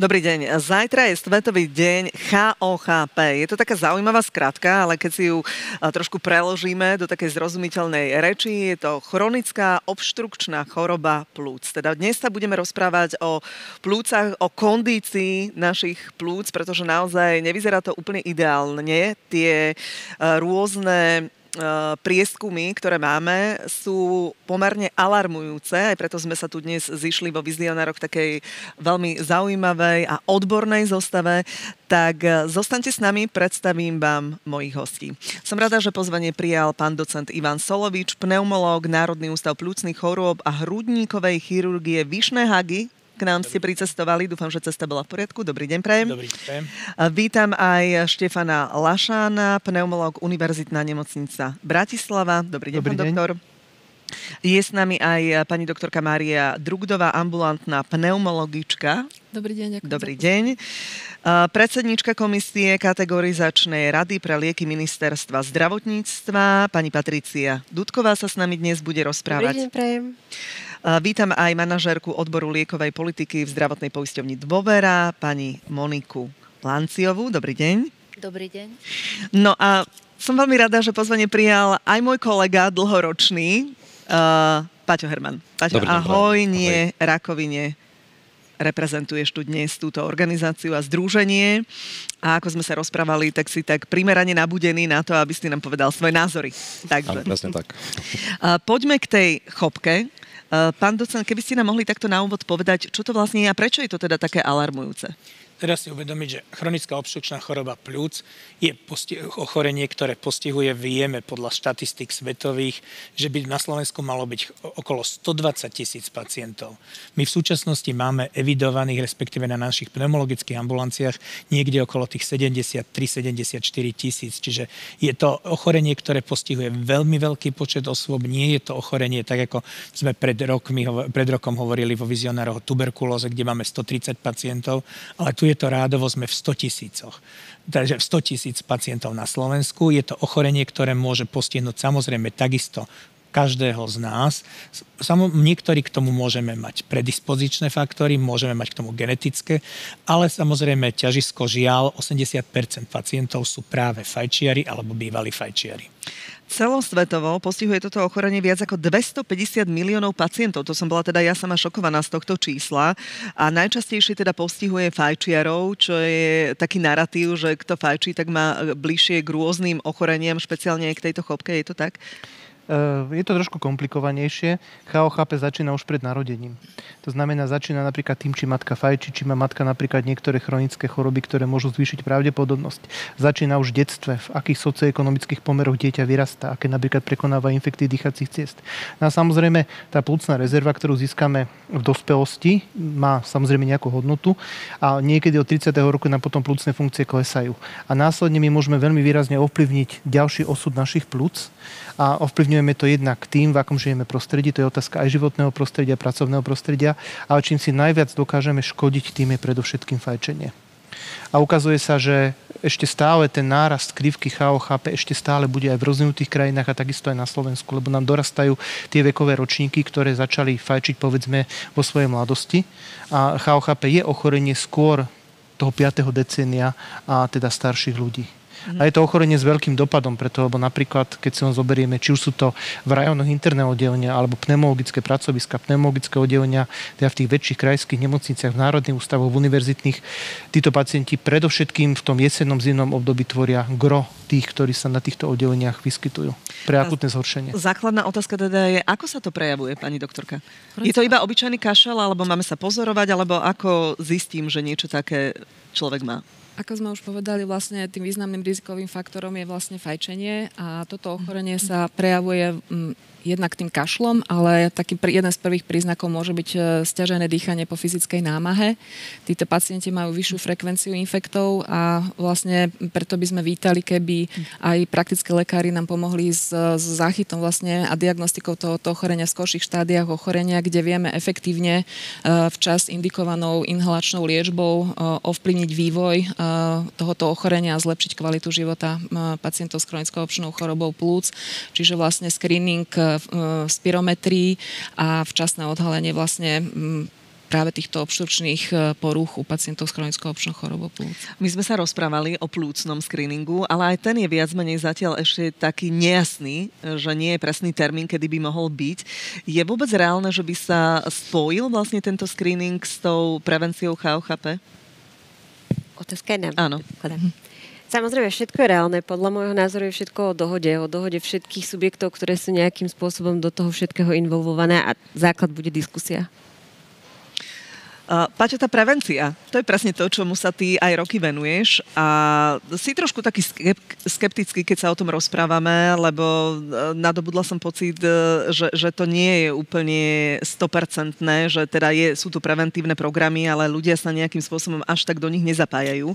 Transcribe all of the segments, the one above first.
Dobrý deň. Zajtra je Svetový deň HOHP. Je to taká zaujímavá skratka, ale keď si ju trošku preložíme do takej zrozumiteľnej reči, je to chronická obštrukčná choroba plúc. Teda dnes sa budeme rozprávať o plúcach, o kondícii našich plúc, pretože naozaj nevyzerá to úplne ideálne. Tie rôzne Eh, prieskumy, ktoré máme, sú pomerne alarmujúce, aj preto sme sa tu dnes zišli vo vizionároch takej veľmi zaujímavej a odbornej zostave. Tak eh, zostaňte s nami, predstavím vám mojich hostí. Som rada, že pozvanie prijal pán docent Ivan Solovič, pneumológ Národný ústav plúcnych chorôb a hrudníkovej chirurgie Vyšné Hagy k nám ste pricestovali. Dúfam, že cesta bola v poriadku. Dobrý deň, prajem. Dobrý deň. Vítam aj Štefana Lašána, pneumolog Univerzitná nemocnica Bratislava. Dobrý deň, Dobrý pán deň. doktor. Je s nami aj pani doktorka Mária Drugdová, ambulantná pneumologička. Dobrý deň, ďakujem. Dobrý deň. Predsednička komisie kategorizačnej rady pre lieky ministerstva zdravotníctva, pani Patricia Dudková sa s nami dnes bude rozprávať. Dobrý deň, prajem. Vítam aj manažérku odboru liekovej politiky v zdravotnej poisťovni Dôvera, pani Moniku Lanciovú. Dobrý deň. Dobrý deň. No a som veľmi rada, že pozvanie prijal aj môj kolega dlhoročný, uh, Paťo Herman. Paťo, Dobrý ahoj, deň, nie ahoj. rakovine. Reprezentuješ tu dnes túto organizáciu a združenie a ako sme sa rozprávali, tak si tak primerane nabudený na to, aby si nám povedal svoje názory. Takže. presne tak. Poďme k tej chopke, pán docent, keby ste nám mohli takto na úvod povedať, čo to vlastne je a prečo je to teda také alarmujúce? Treba si uvedomiť, že chronická obstrukčná choroba pľúc je posti- ochorenie, ktoré postihuje, vieme podľa štatistik svetových, že by na Slovensku malo byť okolo 120 tisíc pacientov. My v súčasnosti máme evidovaných, respektíve na našich pneumologických ambulanciách, niekde okolo tých 73-74 tisíc. Čiže je to ochorenie, ktoré postihuje veľmi veľký počet osôb. Nie je to ochorenie, tak ako sme pred, rokmi, pred rokom hovorili vo vizionároch o tuberkulóze, kde máme 130 pacientov, ale tu je to rádovo, sme v 100 tisícoch. Takže v 100 tisíc pacientov na Slovensku. Je to ochorenie, ktoré môže postihnúť samozrejme takisto každého z nás. Samo, niektorí k tomu môžeme mať predispozičné faktory, môžeme mať k tomu genetické, ale samozrejme ťažisko žiaľ, 80% pacientov sú práve fajčiari alebo bývalí fajčiari. Celosvetovo postihuje toto ochorenie viac ako 250 miliónov pacientov. To som bola teda ja sama šokovaná z tohto čísla. A najčastejšie teda postihuje fajčiarov, čo je taký narratív, že kto fajčí, tak má bližšie k rôznym ochoreniam, špeciálne k tejto chopke. Je to tak? Eh, je to trošku komplikovanejšie. HOHP začína už pred narodením. To znamená, začína napríklad tým, či matka fajči, či má matka napríklad niektoré chronické choroby, ktoré môžu zvýšiť pravdepodobnosť. Začína už v detstve, v akých socioekonomických pomeroch dieťa vyrastá, aké napríklad prekonáva infekty dýchacích ciest. No a samozrejme, tá plúcna rezerva, ktorú získame v dospelosti, má samozrejme nejakú hodnotu a niekedy od 30. roku nám potom plúcne funkcie klesajú. A následne my môžeme veľmi výrazne ovplyvniť ďalší osud našich plúc a ovplyvňujeme to jednak tým, v akom žijeme prostredí, to je otázka aj životného prostredia, pracovného prostredia, ale čím si najviac dokážeme škodiť, tým je predovšetkým fajčenie. A ukazuje sa, že ešte stále ten nárast krivky HOHP ešte stále bude aj v rozvinutých krajinách a takisto aj na Slovensku, lebo nám dorastajú tie vekové ročníky, ktoré začali fajčiť povedzme vo svojej mladosti. A HOHP je ochorenie skôr toho 5. decenia a teda starších ľudí. A je to ochorenie s veľkým dopadom, preto, lebo napríklad, keď si ho zoberieme, či už sú to v rajónoch interného oddelenia alebo pneumologické pracoviska, pneumologické oddelenia, teda v tých väčších krajských nemocniciach, v národných ústavoch, v univerzitných, títo pacienti predovšetkým v tom jesennom zimnom období tvoria gro tých, ktorí sa na týchto oddeleniach vyskytujú pre akutné zhoršenie. Základná otázka teda je, ako sa to prejavuje, pani doktorka? Je to iba obyčajný kašel, alebo máme sa pozorovať, alebo ako zistím, že niečo také človek má? Ako sme už povedali, vlastne tým významným rizikovým faktorom je vlastne fajčenie a toto ochorenie sa prejavuje mm, jednak tým kašlom, ale taký jeden z prvých príznakov môže byť e, stiažené dýchanie po fyzickej námahe. Títo pacienti majú vyššiu frekvenciu infektov a vlastne preto by sme vítali, keby aj praktické lekári nám pomohli s, s záchytom vlastne a diagnostikou tohoto ochorenia v skorších štádiách ochorenia, kde vieme efektívne e, včas indikovanou inhalačnou liečbou e, ovplyvniť vývoj tohoto ochorenia a zlepšiť kvalitu života pacientov s chronickou občnou chorobou plúc, čiže vlastne screening spirometrii a včasné odhalenie vlastne práve týchto obštrukčných e, porúch u pacientov s chronickou občnou chorobou plúc. My sme sa rozprávali o plúcnom screeningu, ale aj ten je viac menej zatiaľ ešte taký nejasný, že nie je presný termín, kedy by mohol byť. Je vôbec reálne, že by sa spojil vlastne tento screening s tou prevenciou CHOCHP? Otázka je na Áno. Samozrejme, všetko je reálne. Podľa môjho názoru je všetko o dohode. O dohode všetkých subjektov, ktoré sú nejakým spôsobom do toho všetkého involvované a základ bude diskusia. Paťo, tá prevencia, to je presne to, čomu sa ty aj roky venuješ a si trošku taký skeptický, keď sa o tom rozprávame, lebo e, nadobudla som pocit, e, že, že to nie je úplne 100%, že teda je, sú tu preventívne programy, ale ľudia sa nejakým spôsobom až tak do nich nezapájajú.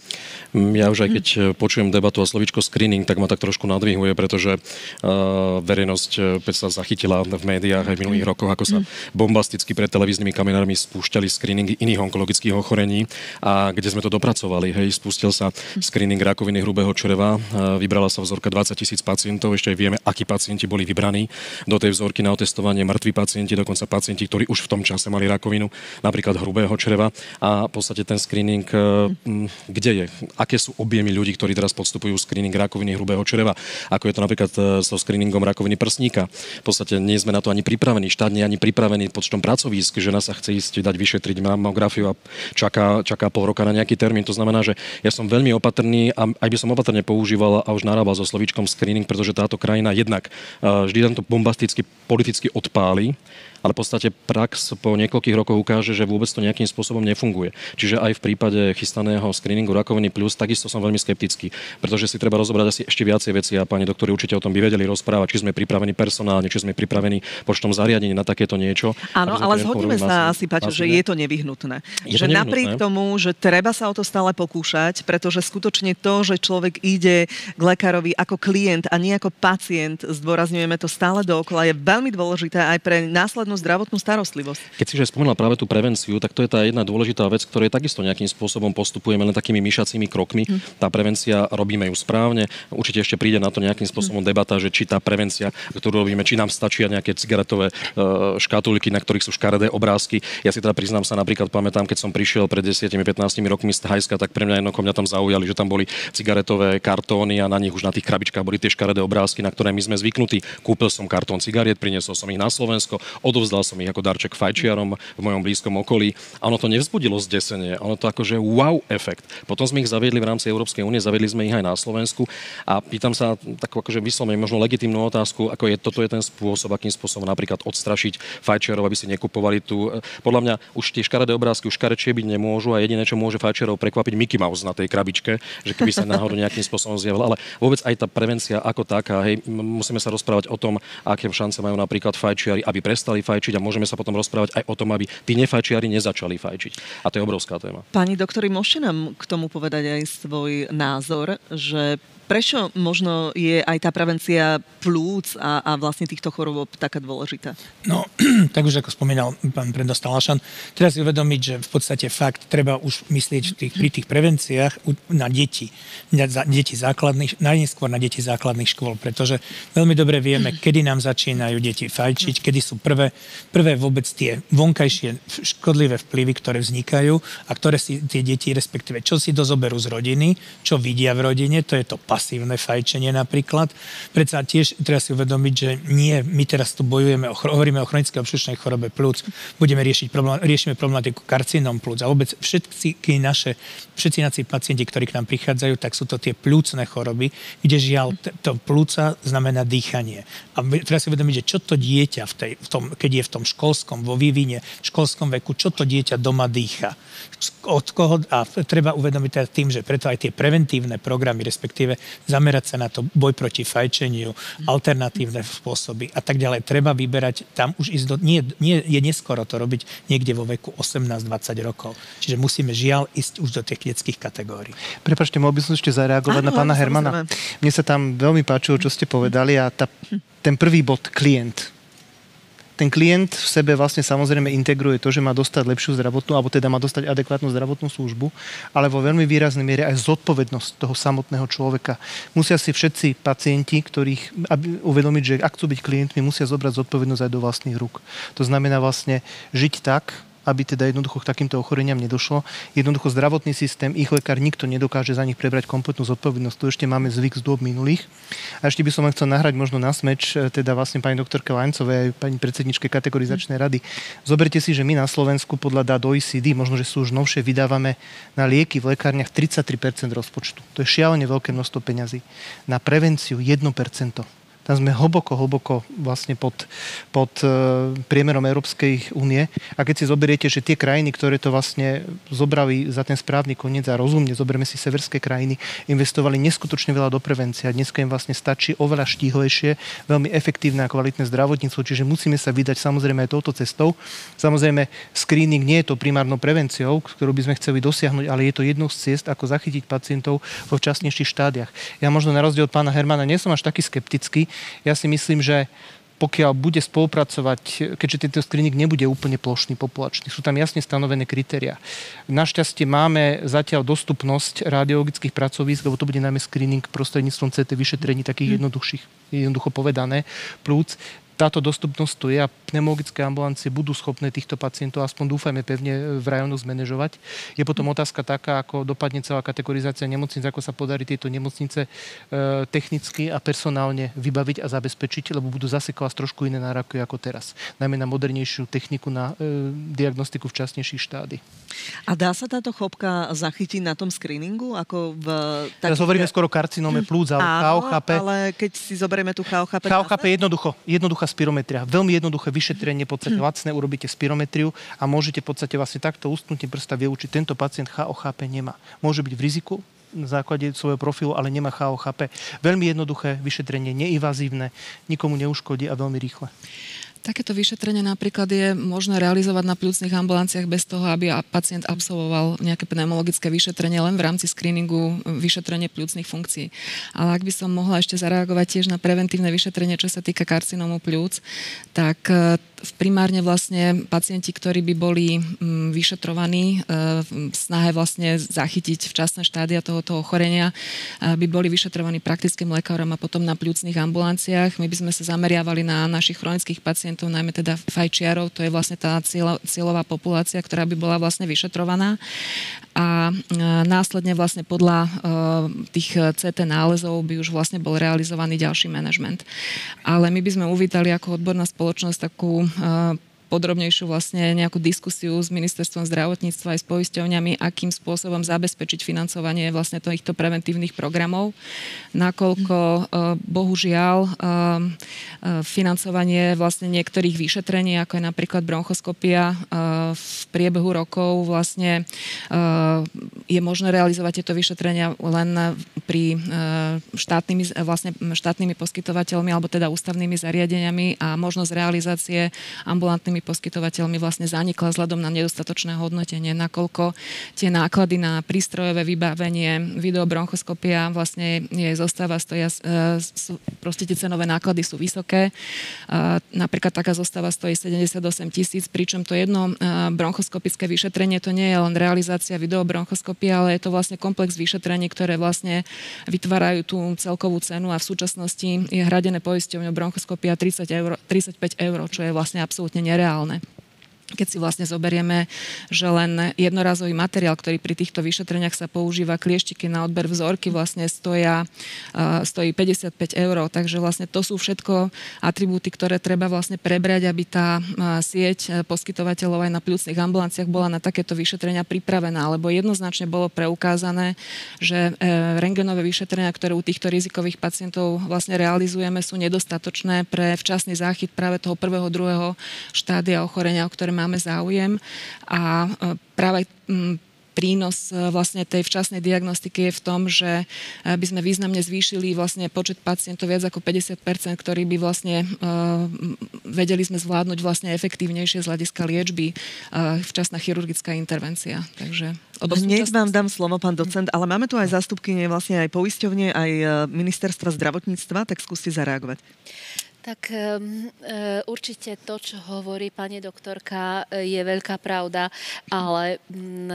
Mm, ja už aj keď hm. počujem debatu a slovičko screening, tak ma tak trošku nadvihuje, pretože uh, verejnosť sa zachytila v médiách aj v minulých hm. rokoch, ako sa hm. bombasticky pred televíznymi kamerami spúšťali screeningy iných onkologických ochorení. A kde sme to dopracovali. Hej, spustil sa screening rakoviny hrubého čreva, vybrala sa vzorka 20 tisíc pacientov, ešte aj vieme, akí pacienti boli vybraní do tej vzorky na otestovanie, mŕtvi pacienti, dokonca pacienti, ktorí už v tom čase mali rakovinu, napríklad hrubého čreva. A v podstate ten screening, e, kde je, aké sú objemy ľudí, ktorí teraz podstupujú screening rakoviny hrubého čreva, ako je to napríklad e, so screeningom rakoviny prsníka. V podstate nie sme na to ani pripravení, štát nie je ani pripravený počtom pracovísk, žena sa chce ísť dať vyšetriť mamografiu a čaká, čaká pol roka na nejaký termín. To znamená, že ja som veľmi opatrný a aj by som opatrne používal a už narábal so slovíčkom screening, pretože táto krajina jednak vždy tento bombasticky politicky odpáli ale v podstate prax po niekoľkých rokoch ukáže, že vôbec to nejakým spôsobom nefunguje. Čiže aj v prípade chystaného screeningu rakoviny plus takisto som veľmi skeptický, pretože si treba rozobrať asi ešte viacej veci a pani doktori určite o tom by vedeli rozprávať, či sme pripravení personálne, či sme pripravení počtom zariadení na takéto niečo. Áno, ale zhodneme sa asi, Paťo, že je to nevyhnutné. Je že to nevyhnutné. napriek tomu, že treba sa o to stále pokúšať, pretože skutočne to, že človek ide k lekárovi ako klient a nie ako pacient, zdôrazňujeme to stále dookola, je veľmi dôležité aj pre následnú zdravotnú starostlivosť. Keď si že spomínala práve tú prevenciu, tak to je tá jedna dôležitá vec, ktorej takisto nejakým spôsobom postupujeme len takými myšacími krokmi. Hm. Tá prevencia, robíme ju správne. Určite ešte príde na to nejakým spôsobom hm. debata, že či tá prevencia, ktorú robíme, či nám stačia nejaké cigaretové uh, škatulky, na ktorých sú škaredé obrázky. Ja si teda priznám sa napríklad, pamätám, keď som prišiel pred 10-15 rokmi z Thajska, tak pre mňa jednoko mňa tam zaujali, že tam boli cigaretové kartóny a na nich už na tých krabičkách boli tie škaredé obrázky, na ktoré my sme zvyknutí. Kúpil som kartón cigariet, priniesol som ich na Slovensko, odovzdal som ich ako darček fajčiarom v mojom blízkom okolí a ono to nevzbudilo zdesenie, ono to akože wow efekt. Potom sme ich zaviedli v rámci Európskej únie, zaviedli sme ich aj na Slovensku a pýtam sa takú akože vyslovene možno legitimnú otázku, ako je toto je ten spôsob, akým spôsobom napríklad odstrašiť fajčiarov, aby si nekupovali tu. Podľa mňa už tie škaredé obrázky už škarečie byť nemôžu a jediné, čo môže fajčiarov prekvapiť Mickey Mouse na tej krabičke, že keby sa náhodou nejakým spôsobom zjavil. Ale vôbec aj tá prevencia ako taká, hej, musíme sa rozprávať o tom, aké šance majú napríklad fajčiari, aby prestali fajčiť a môžeme sa potom rozprávať aj o tom, aby tí nefajčiari nezačali fajčiť. A to je obrovská téma. Pani doktori, môžete nám k tomu povedať aj svoj názor, že Prečo možno je aj tá prevencia plúc a, a vlastne týchto chorôb taká dôležitá? No, tak už ako spomínal pán prednostal Lašan, treba si uvedomiť, že v podstate fakt treba už myslieť tých, pri tých prevenciách na deti, na deti základných, najneskôr na deti základných škôl, pretože veľmi dobre vieme, kedy nám začínajú deti fajčiť, kedy sú prvé, prvé vôbec tie vonkajšie škodlivé vplyvy, ktoré vznikajú a ktoré si tie deti, respektíve čo si dozoberú z rodiny, čo vidia v rodine, to je to pasívne fajčenie napríklad. Predsa tiež treba si uvedomiť, že nie, my teraz tu bojujeme, o, hovoríme o chronickej obšučnej chorobe plúc, budeme riešiť problém, riešime problematiku karcinom plúc a vôbec všetky naše, všetci naši pacienti, ktorí k nám prichádzajú, tak sú to tie plúcne choroby, kde žiaľ to plúca znamená dýchanie. A treba si uvedomiť, že čo to dieťa, v tej, v tom, keď je v tom školskom, vo vývine, v školskom veku, čo to dieťa doma dýcha. Od koho, a treba uvedomiť teda tým, že preto aj tie preventívne programy, respektíve zamerať sa na to boj proti fajčeniu, alternatívne spôsoby a tak ďalej. Treba vyberať tam už ísť do... Nie, nie je neskoro to robiť niekde vo veku 18-20 rokov. Čiže musíme žiaľ ísť už do tých detských kategórií. Prepačte, mohol by som ešte zareagovať Áno, na pána Hermana. Mne sa tam veľmi páčilo, čo ste povedali a tá, ten prvý bod, klient ten klient v sebe vlastne samozrejme integruje to, že má dostať lepšiu zdravotnú, alebo teda má dostať adekvátnu zdravotnú službu, ale vo veľmi výraznej miere aj zodpovednosť toho samotného človeka. Musia si všetci pacienti, ktorých aby uvedomiť, že ak chcú byť klientmi, musia zobrať zodpovednosť aj do vlastných rúk. To znamená vlastne žiť tak, aby teda jednoducho k takýmto ochoreniam nedošlo. Jednoducho zdravotný systém, ich lekár, nikto nedokáže za nich prebrať kompletnú zodpovednosť. Tu ešte máme zvyk z dôb minulých. A ešte by som chcel nahrať možno na smeč, e, teda vlastne pani doktorke Lajncovej, pani predsedničke kategorizačnej rady. Zoberte si, že my na Slovensku podľa dát OECD, možno, že sú už novšie, vydávame na lieky v lekárniach 33% rozpočtu. To je šialene veľké množstvo peňazí. Na prevenciu 1%. Tam sme hlboko, hlboko vlastne pod, pod e, priemerom Európskej únie. A keď si zoberiete, že tie krajiny, ktoré to vlastne zobrali za ten správny koniec a rozumne, zoberieme si severské krajiny, investovali neskutočne veľa do prevencie a dneska im vlastne stačí oveľa štíhlejšie, veľmi efektívne a kvalitné zdravotníctvo, čiže musíme sa vydať samozrejme aj touto cestou. Samozrejme, screening nie je to primárnou prevenciou, ktorú by sme chceli dosiahnuť, ale je to jednou z ciest, ako zachytiť pacientov vo včasnejších štádiach. Ja možno na rozdiel od pána Hermana nie som až taký skeptický, ja si myslím, že pokiaľ bude spolupracovať, keďže tento screening nebude úplne plošný, populačný, sú tam jasne stanovené kritéria. Našťastie máme zatiaľ dostupnosť radiologických pracovísk, lebo to bude najmä screening prostredníctvom CT vyšetrení takých mhm. jednoduchších, jednoducho povedané, plúc táto dostupnosť tu je a pneumologické ambulancie budú schopné týchto pacientov, aspoň dúfajme pevne, v rajónu zmanéžovať. Je potom otázka taká, ako dopadne celá kategorizácia nemocnic, ako sa podarí tieto nemocnice e, technicky a personálne vybaviť a zabezpečiť, lebo budú zase klásť trošku iné nároky ako teraz. Najmä na modernejšiu techniku na e, diagnostiku včasnejších štády. A dá sa táto chopka zachytiť na tom screeningu? Ako v takých... Teraz hovoríme skoro karcinome plúc, ale Áno, KOHP. ale keď si zoberieme tú KOHP... KOHP jednoducho, jednoducho jednoduchá spirometria. Veľmi jednoduché vyšetrenie, v podstate hm. lacné, urobíte spirometriu a môžete v podstate vlastne takto ustnutím prsta vyučiť, tento pacient HOHP nemá. Môže byť v riziku, na základe svojho profilu, ale nemá HOHP. Veľmi jednoduché vyšetrenie, neinvazívne, nikomu neuškodí a veľmi rýchle. Takéto vyšetrenie napríklad je možné realizovať na pľúcnych ambulanciách bez toho, aby pacient absolvoval nejaké pneumologické vyšetrenie len v rámci screeningu vyšetrenie pľúcnych funkcií. Ale ak by som mohla ešte zareagovať tiež na preventívne vyšetrenie, čo sa týka karcinómu pľúc, tak e, primárne vlastne pacienti, ktorí by boli vyšetrovaní e, v snahe vlastne zachytiť včasné štádia tohoto ochorenia, e, by boli vyšetrovaní praktickým lekárom a potom na pľúcnych ambulanciách. My by sme sa zameriavali na našich chronických pacientov pacientov, najmä teda fajčiarov, to je vlastne tá cieľová populácia, ktorá by bola vlastne vyšetrovaná a následne vlastne podľa tých CT nálezov by už vlastne bol realizovaný ďalší manažment. Ale my by sme uvítali ako odborná spoločnosť takú podrobnejšiu vlastne nejakú diskusiu s ministerstvom zdravotníctva aj s poisťovňami, akým spôsobom zabezpečiť financovanie vlastne týchto preventívnych programov, nakoľko e, bohužiaľ e, e, financovanie vlastne niektorých vyšetrení, ako je napríklad bronchoskopia v priebehu rokov vlastne je možné realizovať tieto vyšetrenia len pri štátnymi, vlastne štátnymi poskytovateľmi alebo teda ústavnými zariadeniami a možnosť realizácie ambulantnými inými poskytovateľmi vlastne zanikla vzhľadom na nedostatočné hodnotenie, nakoľko tie náklady na prístrojové vybavenie, videobronchoskopia vlastne jej zostáva stoja, proste tie cenové náklady sú vysoké. Napríklad taká zostáva stojí 78 tisíc, pričom to jedno bronchoskopické vyšetrenie to nie je len realizácia videobronchoskopia, ale je to vlastne komplex vyšetrení, ktoré vlastne vytvárajú tú celkovú cenu a v súčasnosti je hradené poisťovňou bronchoskopia 30 eur, 35 eur, čo je vlastne absolútne nereálne reálne keď si vlastne zoberieme, že len jednorazový materiál, ktorý pri týchto vyšetreniach sa používa, klieštiky na odber vzorky vlastne stoja, stojí 55 eur, takže vlastne to sú všetko atribúty, ktoré treba vlastne prebrať, aby tá sieť poskytovateľov aj na pľúcnych ambulanciách bola na takéto vyšetrenia pripravená, lebo jednoznačne bolo preukázané, že e, rengenové vyšetrenia, ktoré u týchto rizikových pacientov vlastne realizujeme, sú nedostatočné pre včasný záchyt práve toho prvého, druhého štádia ochorenia, o ktoré máme záujem a e, práve prínos e, vlastne tej včasnej diagnostiky je v tom, že e, by sme významne zvýšili vlastne počet pacientov viac ako 50%, ktorí by vlastne vedeli sme zvládnuť vlastne efektívnejšie z hľadiska liečby včasná chirurgická intervencia. Takže Hneď vám dám slovo, pán docent, ale máme tu aj zástupkyne vlastne aj poisťovne, aj ministerstva zdravotníctva, tak skúste zareagovať. Tak um, určite to, čo hovorí pani doktorka, je veľká pravda, ale um,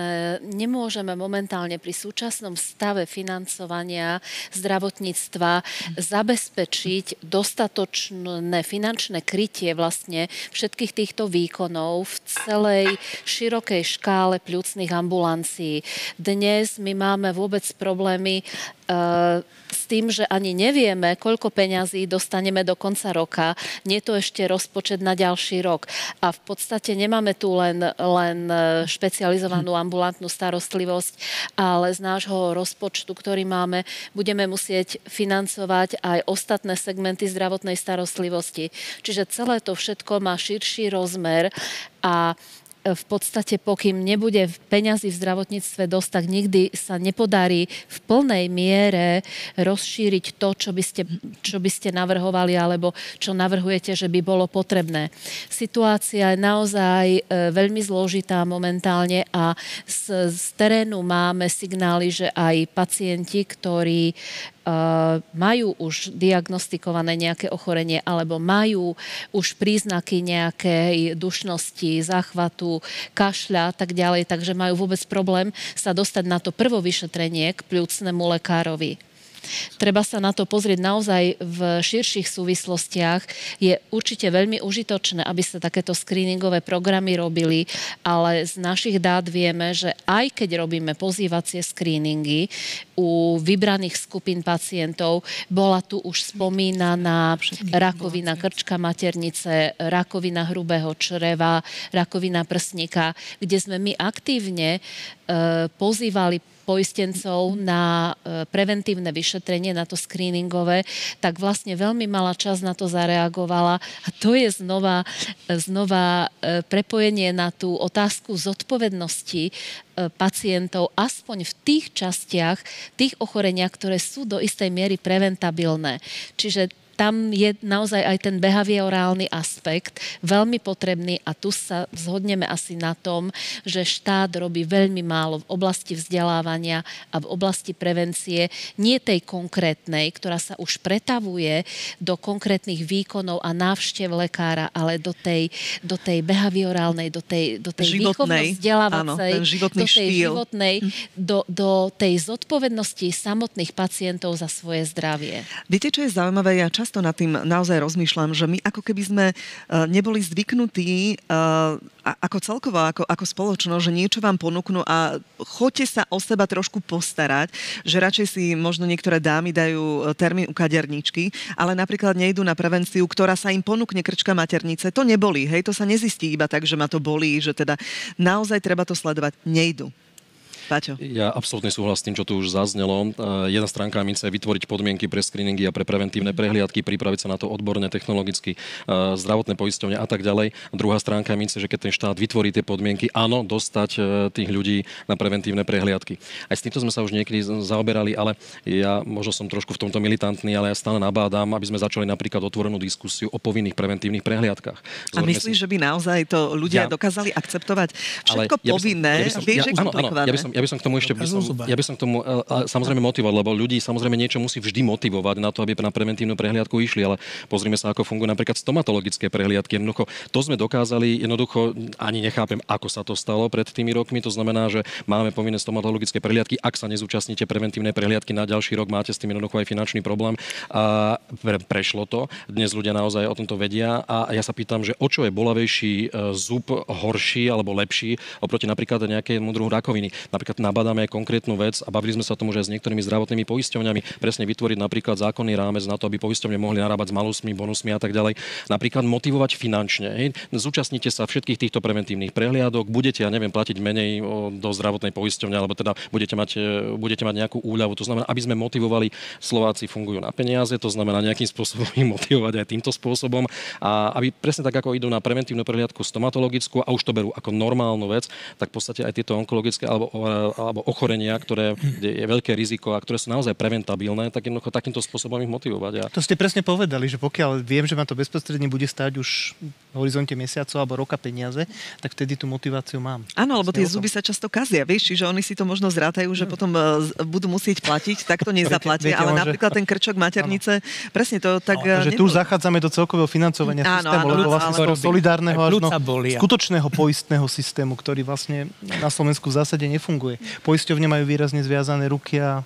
nemôžeme momentálne pri súčasnom stave financovania zdravotníctva zabezpečiť dostatočné finančné krytie vlastne všetkých týchto výkonov v celej širokej škále pľúcnych ambulancií. Dnes my máme vôbec problémy s tým, že ani nevieme, koľko peňazí dostaneme do konca roka. Nie je to ešte rozpočet na ďalší rok. A v podstate nemáme tu len, len e, špecializovanú ambulantnú starostlivosť, ale z nášho rozpočtu, ktorý máme, budeme musieť financovať aj ostatné segmenty zdravotnej starostlivosti. Čiže celé to všetko má širší rozmer a v podstate pokým nebude peňazí v zdravotníctve dosť, tak nikdy sa nepodarí v plnej miere rozšíriť to, čo by ste, čo by ste navrhovali alebo čo navrhujete, že by bolo potrebné. Situácia je naozaj e, veľmi zložitá momentálne a z, z terénu máme signály, že aj pacienti, ktorí majú už diagnostikované nejaké ochorenie alebo majú už príznaky nejakej dušnosti, záchvatu, kašľa a tak ďalej, takže majú vôbec problém sa dostať na to prvo vyšetrenie k pľúcnemu lekárovi. Treba sa na to pozrieť naozaj v širších súvislostiach. Je určite veľmi užitočné, aby sa takéto screeningové programy robili, ale z našich dát vieme, že aj keď robíme pozývacie screeningy u vybraných skupín pacientov, bola tu už spomínaná rakovina krčka maternice, rakovina hrubého čreva, rakovina prsníka, kde sme my aktívne e, pozývali poistencov na e, preventívne vyšetrenie, na to screeningové, tak vlastne veľmi malá časť na to zareagovala. A to je znova, znova e, prepojenie na tú otázku zodpovednosti e, pacientov, aspoň v tých častiach, tých ochorenia, ktoré sú do istej miery preventabilné. Čiže tam je naozaj aj ten behaviorálny aspekt veľmi potrebný a tu sa zhodneme asi na tom, že štát robí veľmi málo v oblasti vzdelávania a v oblasti prevencie, nie tej konkrétnej, ktorá sa už pretavuje do konkrétnych výkonov a návštev lekára, ale do tej, do tej behaviorálnej, do tej, do tej výchovno-vzdelávacej, do tej štýl. životnej, hm. do, do tej zodpovednosti samotných pacientov za svoje zdravie. Viete, čo je zaujímavé? Ja čas často nad tým naozaj rozmýšľam, že my ako keby sme e, neboli zvyknutí e, ako celkovo, ako, ako spoločnosť, že niečo vám ponúknú a choďte sa o seba trošku postarať, že radšej si možno niektoré dámy dajú e, termín u kaderníčky, ale napríklad nejdú na prevenciu, ktorá sa im ponúkne krčka maternice. To neboli, hej, to sa nezistí iba tak, že ma to bolí, že teda naozaj treba to sledovať. Nejdu. Paťo. Ja absolútne súhlas s tým, čo tu už zaznelo. Jedna stránka mince je vytvoriť podmienky pre screeningy a pre preventívne prehliadky, pripraviť sa na to odborne, technologicky, zdravotné poisťovne a tak ďalej. Druhá stránka mince, že keď ten štát vytvorí tie podmienky, áno, dostať e, tých ľudí na preventívne prehliadky. Aj s týmto sme sa už niekedy zaoberali, ale ja možno som trošku v tomto militantný, ale ja stále nabádam, aby sme začali napríklad otvorenú diskusiu o povinných preventívnych prehliadkach. Zorme a myslíš, si... že by naozaj to ľudia ja... dokázali akceptovať? Všetko ale ja povinné, ja som, vieš, ja, áno, áno, ja by som, ja by som k tomu ešte by som, ja by som k tomu a, samozrejme motivovať, lebo ľudí samozrejme niečo musí vždy motivovať na to, aby na preventívnu prehliadku išli, ale pozrime sa, ako fungujú napríklad stomatologické prehliadky. Jednoducho, to sme dokázali, jednoducho ani nechápem, ako sa to stalo pred tými rokmi. To znamená, že máme povinné stomatologické prehliadky. Ak sa nezúčastníte preventívnej prehliadky na ďalší rok, máte s tým jednoducho aj finančný problém. A pre, prešlo to. Dnes ľudia naozaj o tomto vedia. A ja sa pýtam, že o čo je bolavejší e, zub horší alebo lepší oproti napríklad nejakému druhu rakoviny. Napríklad hľadáme aj konkrétnu vec a bavili sme sa o tom už aj s niektorými zdravotnými poisťovňami, presne vytvoriť napríklad zákonný rámec na to, aby poisťovne mohli narábať s malusmi, bonusmi a tak ďalej. Napríklad motivovať finančne. Hej. Zúčastnite sa všetkých týchto preventívnych prehliadok, budete, ja neviem, platiť menej do zdravotnej poisťovne, alebo teda budete mať, e, budete mať nejakú úľavu. To znamená, aby sme motivovali, Slováci fungujú na peniaze, to znamená nejakým spôsobom ich motivovať aj týmto spôsobom a aby presne tak, ako idú na preventívnu prehliadku stomatologickú a už to berú ako normálnu vec, tak v podstate aj tieto onkologické alebo, alebo alebo ochorenia, ktoré je veľké riziko a ktoré sú naozaj preventabilné, tak jednoducho takýmto spôsobom ich motivovať. A... To ste presne povedali, že pokiaľ viem, že ma to bezprostredne bude stať už v horizonte mesiacov alebo roka peniaze, tak vtedy tú motiváciu mám. Áno, lebo tie zuby sa často kazia, vieš, čiže oni si to možno zrátajú, že potom e, budú musieť platiť, tak to nezaplatia, ale napríklad ten krčok maternice, presne to tak no, že tu už zachádzame do celkového financovania áno, systému, áno, lebo vlastne z toho solidárneho až no, skutočného poistného systému, ktorý vlastne na Slovensku v zásade nefunguje. Poisťovne majú výrazne zviazané ruky a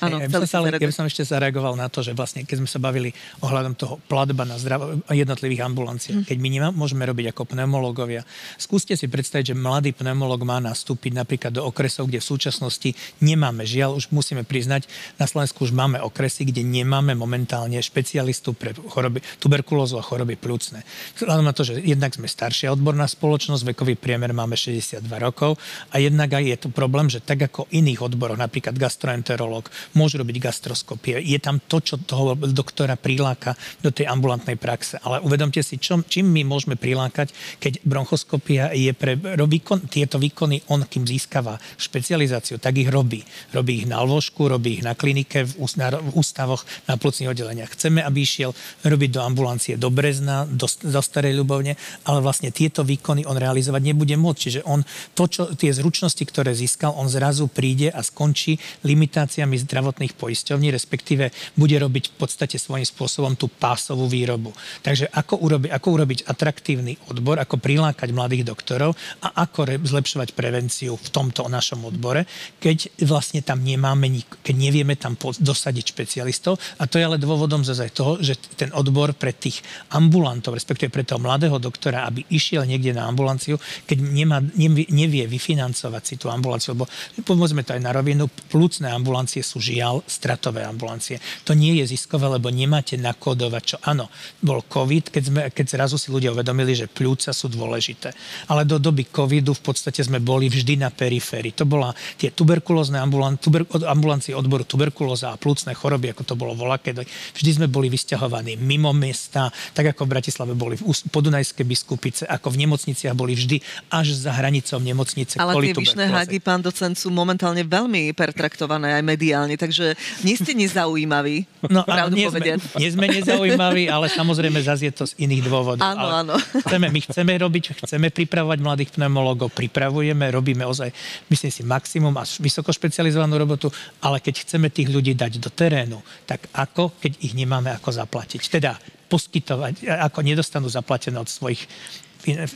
Áno, ja, by som sa, ja by som ešte zareagoval na to, že vlastne keď sme sa bavili ohľadom toho platba na zdrav- jednotlivých ambulanciách, mm. keď my nemá, môžeme robiť ako pneumológovia, skúste si predstaviť, že mladý pneumológ má nastúpiť napríklad do okresov, kde v súčasnosti nemáme, žiaľ, už musíme priznať, na Slovensku už máme okresy, kde nemáme momentálne špecialistu pre choroby, tuberkulózu a choroby plúcne. Vzhľadom na to, že jednak sme staršia odborná spoločnosť, vekový priemer máme 62 rokov a jednak aj je tu problém, že tak ako iných odboroch, napríklad gastroenterológ, môžu robiť gastroskopie. Je tam to, čo toho doktora priláka do tej ambulantnej praxe. Ale uvedomte si, čo, čím my môžeme prilákať, keď bronchoskopia je pre výkon, tieto výkony, on kým získava špecializáciu, tak ich robí. Robí ich na lôžku, robí ich na klinike, v, v ústavoch, na plúcnych oddeleniach. Chceme, aby išiel robiť do ambulancie do Brezna, do, do Starej Ľubovne, ale vlastne tieto výkony on realizovať nebude môcť. Čiže on to, čo, tie zručnosti, ktoré získal, on zrazu príde a skončí limitáciami zdravia zdravotných poisťovní, respektíve bude robiť v podstate svojím spôsobom tú pásovú výrobu. Takže ako, urobi, ako urobiť atraktívny odbor, ako prilákať mladých doktorov a ako re, zlepšovať prevenciu v tomto našom odbore, keď vlastne tam nemáme, keď nevieme tam dosadiť špecialistov. A to je ale dôvodom zase toho, že ten odbor pre tých ambulantov, respektíve pre toho mladého doktora, aby išiel niekde na ambulanciu, keď nemá, nevie, nevie vyfinancovať si tú ambulanciu, lebo povedzme to aj na rovinu, plúcne ambulancie sú žiaľ stratové ambulancie. To nie je ziskové, lebo nemáte nakodovať, čo áno, bol COVID, keď, sme, keď zrazu si ľudia uvedomili, že pľúca sú dôležité. Ale do doby COVIDu v podstate sme boli vždy na periférii. To bola tie tuberkulózne ambulan, tuber, ambulancie odboru tuberkulóza a plúcne choroby, ako to bolo volakedy. Vždy sme boli vysťahovaní mimo mesta, tak ako v Bratislave boli v podunajské biskupice, ako v nemocniciach boli vždy až za hranicou nemocnice. Ale tie vyšné hady, pán docent, sú momentálne veľmi pertraktované aj mediálne takže nie ste nezaujímaví. No, pravdu nie, sme, nie sme nezaujímaví, ale samozrejme zase je to z iných dôvodov. Áno, ale áno. Chceme, my chceme robiť, chceme pripravovať mladých pneumologov, pripravujeme, robíme ozaj, myslím si, maximum a vysoko špecializovanú robotu, ale keď chceme tých ľudí dať do terénu, tak ako, keď ich nemáme ako zaplatiť? Teda poskytovať, ako nedostanú zaplatené od svojich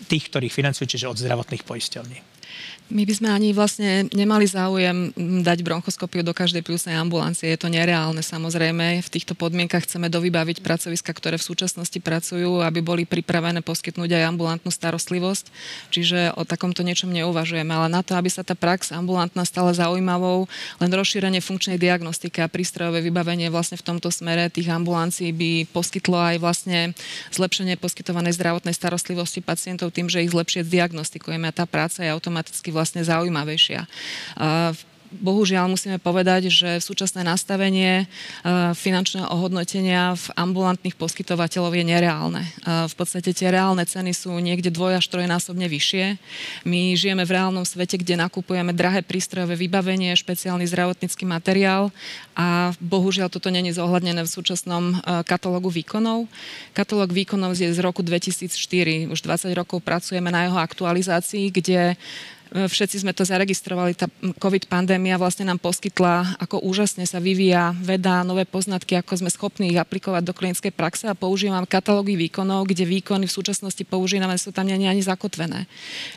tých, ktorých financujú, čiže od zdravotných poisťovní. My by sme ani vlastne nemali záujem dať bronchoskopiu do každej plusnej ambulancie. Je to nereálne samozrejme. V týchto podmienkach chceme dovybaviť pracoviska, ktoré v súčasnosti pracujú, aby boli pripravené poskytnúť aj ambulantnú starostlivosť. Čiže o takomto niečom neuvažujeme. Ale na to, aby sa tá prax ambulantná stala zaujímavou, len rozšírenie funkčnej diagnostiky a prístrojové vybavenie vlastne v tomto smere tých ambulancií by poskytlo aj vlastne zlepšenie poskytovanej zdravotnej starostlivosti pacientov tým, že ich lepšie diagnostikujeme a tá práca je automaticky vlastne zaujímavejšia. Bohužiaľ musíme povedať, že súčasné nastavenie finančného ohodnotenia v ambulantných poskytovateľov je nereálne. V podstate tie reálne ceny sú niekde dvoj až trojnásobne vyššie. My žijeme v reálnom svete, kde nakupujeme drahé prístrojové vybavenie, špeciálny zdravotnícky materiál a bohužiaľ toto není zohľadnené v súčasnom katalógu výkonov. Katalóg výkonov je z roku 2004. Už 20 rokov pracujeme na jeho aktualizácii, kde Všetci sme to zaregistrovali, tá COVID pandémia vlastne nám poskytla, ako úžasne sa vyvíja veda, nové poznatky, ako sme schopní ich aplikovať do klinickej praxe a používam katalógy výkonov, kde výkony v súčasnosti používame, sú tam ani, ani zakotvené.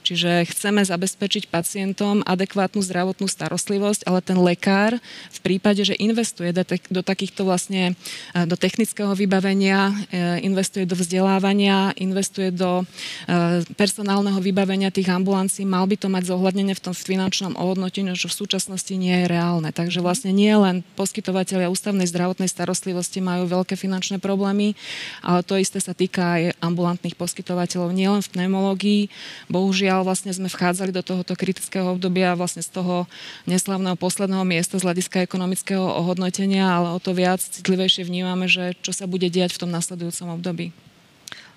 Čiže chceme zabezpečiť pacientom adekvátnu zdravotnú starostlivosť, ale ten lekár v prípade, že investuje do, takýchto vlastne, e, do technického vybavenia, e, investuje do vzdelávania, investuje do e, personálneho vybavenia tých ambulancií, mal by to mať zohľadnené v tom finančnom ohodnotení, že v súčasnosti nie je reálne. Takže vlastne nie len poskytovateľia ústavnej zdravotnej starostlivosti majú veľké finančné problémy, ale to isté sa týka aj ambulantných poskytovateľov nielen v pneumológii. Bohužiaľ vlastne sme vchádzali do tohoto kritického obdobia vlastne z toho neslavného posledného miesta z hľadiska ekonomického ohodnotenia, ale o to viac citlivejšie vnímame, že čo sa bude diať v tom nasledujúcom období.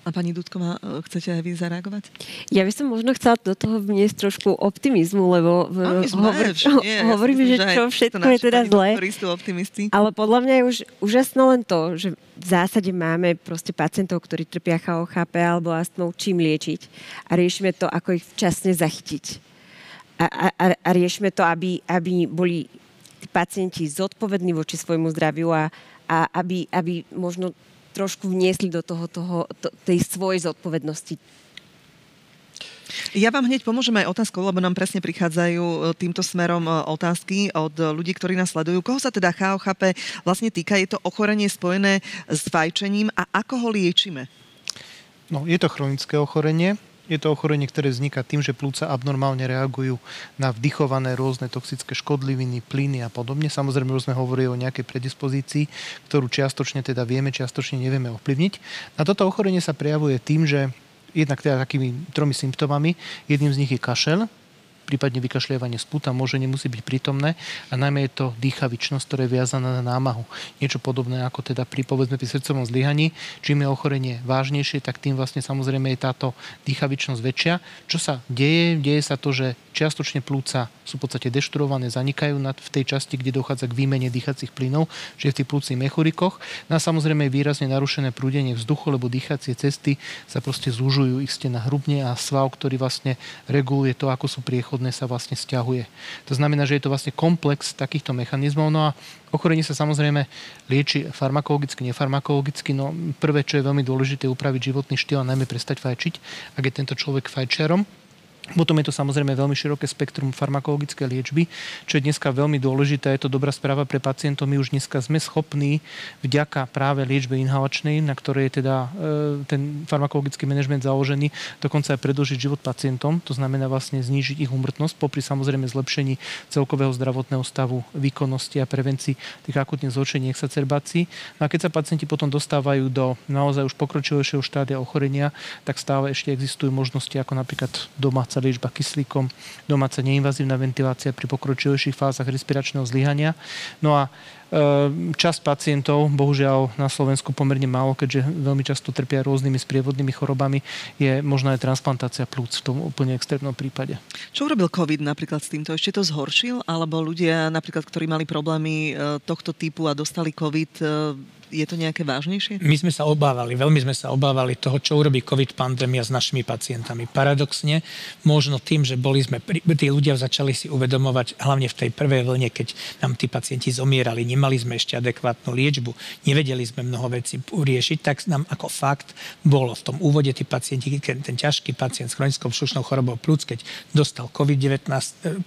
A pani Dudková, e, chcete aj vy zareagovať? Ja by som možno chcela do toho vniesť trošku optimizmu, lebo sme, hovor, nie, ja hovoríme, že myslím, čo všetko je teda zlé. Ale podľa mňa je už úžasné len to, že v zásade máme proste pacientov, ktorí trpia CHOCHP alebo astmou, čím liečiť. A riešime to, ako ich včasne zachytiť. A, a, a riešime to, aby, aby boli pacienti zodpovední voči svojmu zdraviu a, a aby, aby možno trošku vniesli do toho, toho to, tej svojej zodpovednosti Ja vám hneď pomôžem aj otázkou, lebo nám presne prichádzajú e, týmto smerom e, otázky od ľudí, ktorí nás sledujú. Koho sa teda CHOCHP vlastne týka? Je to ochorenie spojené s fajčením a ako ho liečime? No, je to chronické ochorenie. Je to ochorenie, ktoré vzniká tým, že plúca abnormálne reagujú na vdychované rôzne toxické škodliviny, plyny a podobne. Samozrejme, už sme hovorili o nejakej predispozícii, ktorú čiastočne teda vieme, čiastočne nevieme ovplyvniť. A toto ochorenie sa prejavuje tým, že jednak teda takými tromi symptómami. Jedným z nich je kašel, prípadne vykašľievanie z puta môže nemusí byť prítomné a najmä je to dýchavičnosť, ktorá je viazaná na námahu. Niečo podobné ako teda pri povedzme pri srdcovom zlyhaní. Čím je ochorenie vážnejšie, tak tým vlastne samozrejme je táto dýchavičnosť väčšia. Čo sa deje? Deje sa to, že čiastočne plúca sú v podstate deštrované, zanikajú v tej časti, kde dochádza k výmene dýchacích plynov, čiže v tých plúcich mechurikoch. No a samozrejme výrazne narušené prúdenie vzduchu, lebo dýchacie cesty sa proste zúžujú, ich ste na hrubne a sval, ktorý vlastne reguluje to, ako sú priechodné, sa vlastne stiahuje. To znamená, že je to vlastne komplex takýchto mechanizmov. No a ochorenie sa samozrejme lieči farmakologicky, nefarmakologicky. No prvé, čo je veľmi dôležité, upraviť životný štýl a najmä prestať fajčiť, ak je tento človek fajčerom. Potom je to samozrejme veľmi široké spektrum farmakologickej liečby, čo je dneska veľmi dôležité. Je to dobrá správa pre pacientov. My už dneska sme schopní vďaka práve liečbe inhalačnej, na ktorej je teda e, ten farmakologický manažment založený, dokonca aj predlžiť život pacientom. To znamená vlastne znížiť ich umrtnosť popri samozrejme zlepšení celkového zdravotného stavu, výkonnosti a prevencii tých akutných zhoršení exacerbácií. No a keď sa pacienti potom dostávajú do naozaj už pokročilejšieho štádia ochorenia, tak stále ešte existujú možnosti ako napríklad domáca liečba kyslíkom, domáca neinvazívna ventilácia pri pokročilejších fázach respiračného zlyhania. No a e, časť pacientov, bohužiaľ na Slovensku pomerne málo, keďže veľmi často trpia rôznymi sprievodnými chorobami, je možná aj transplantácia plúc v tom úplne extrémnom prípade. Čo urobil COVID napríklad s týmto? Ešte to zhoršil? Alebo ľudia napríklad, ktorí mali problémy e, tohto typu a dostali COVID, e, je to nejaké vážnejšie? My sme sa obávali, veľmi sme sa obávali toho, čo urobí COVID pandémia s našimi pacientami. Paradoxne, možno tým, že boli sme, tí ľudia začali si uvedomovať, hlavne v tej prvej vlne, keď nám tí pacienti zomierali, nemali sme ešte adekvátnu liečbu, nevedeli sme mnoho vecí uriešiť, tak nám ako fakt bolo v tom úvode tí pacienti, keď ten ťažký pacient s chronickou všušnou chorobou plúc, keď dostal COVID-19,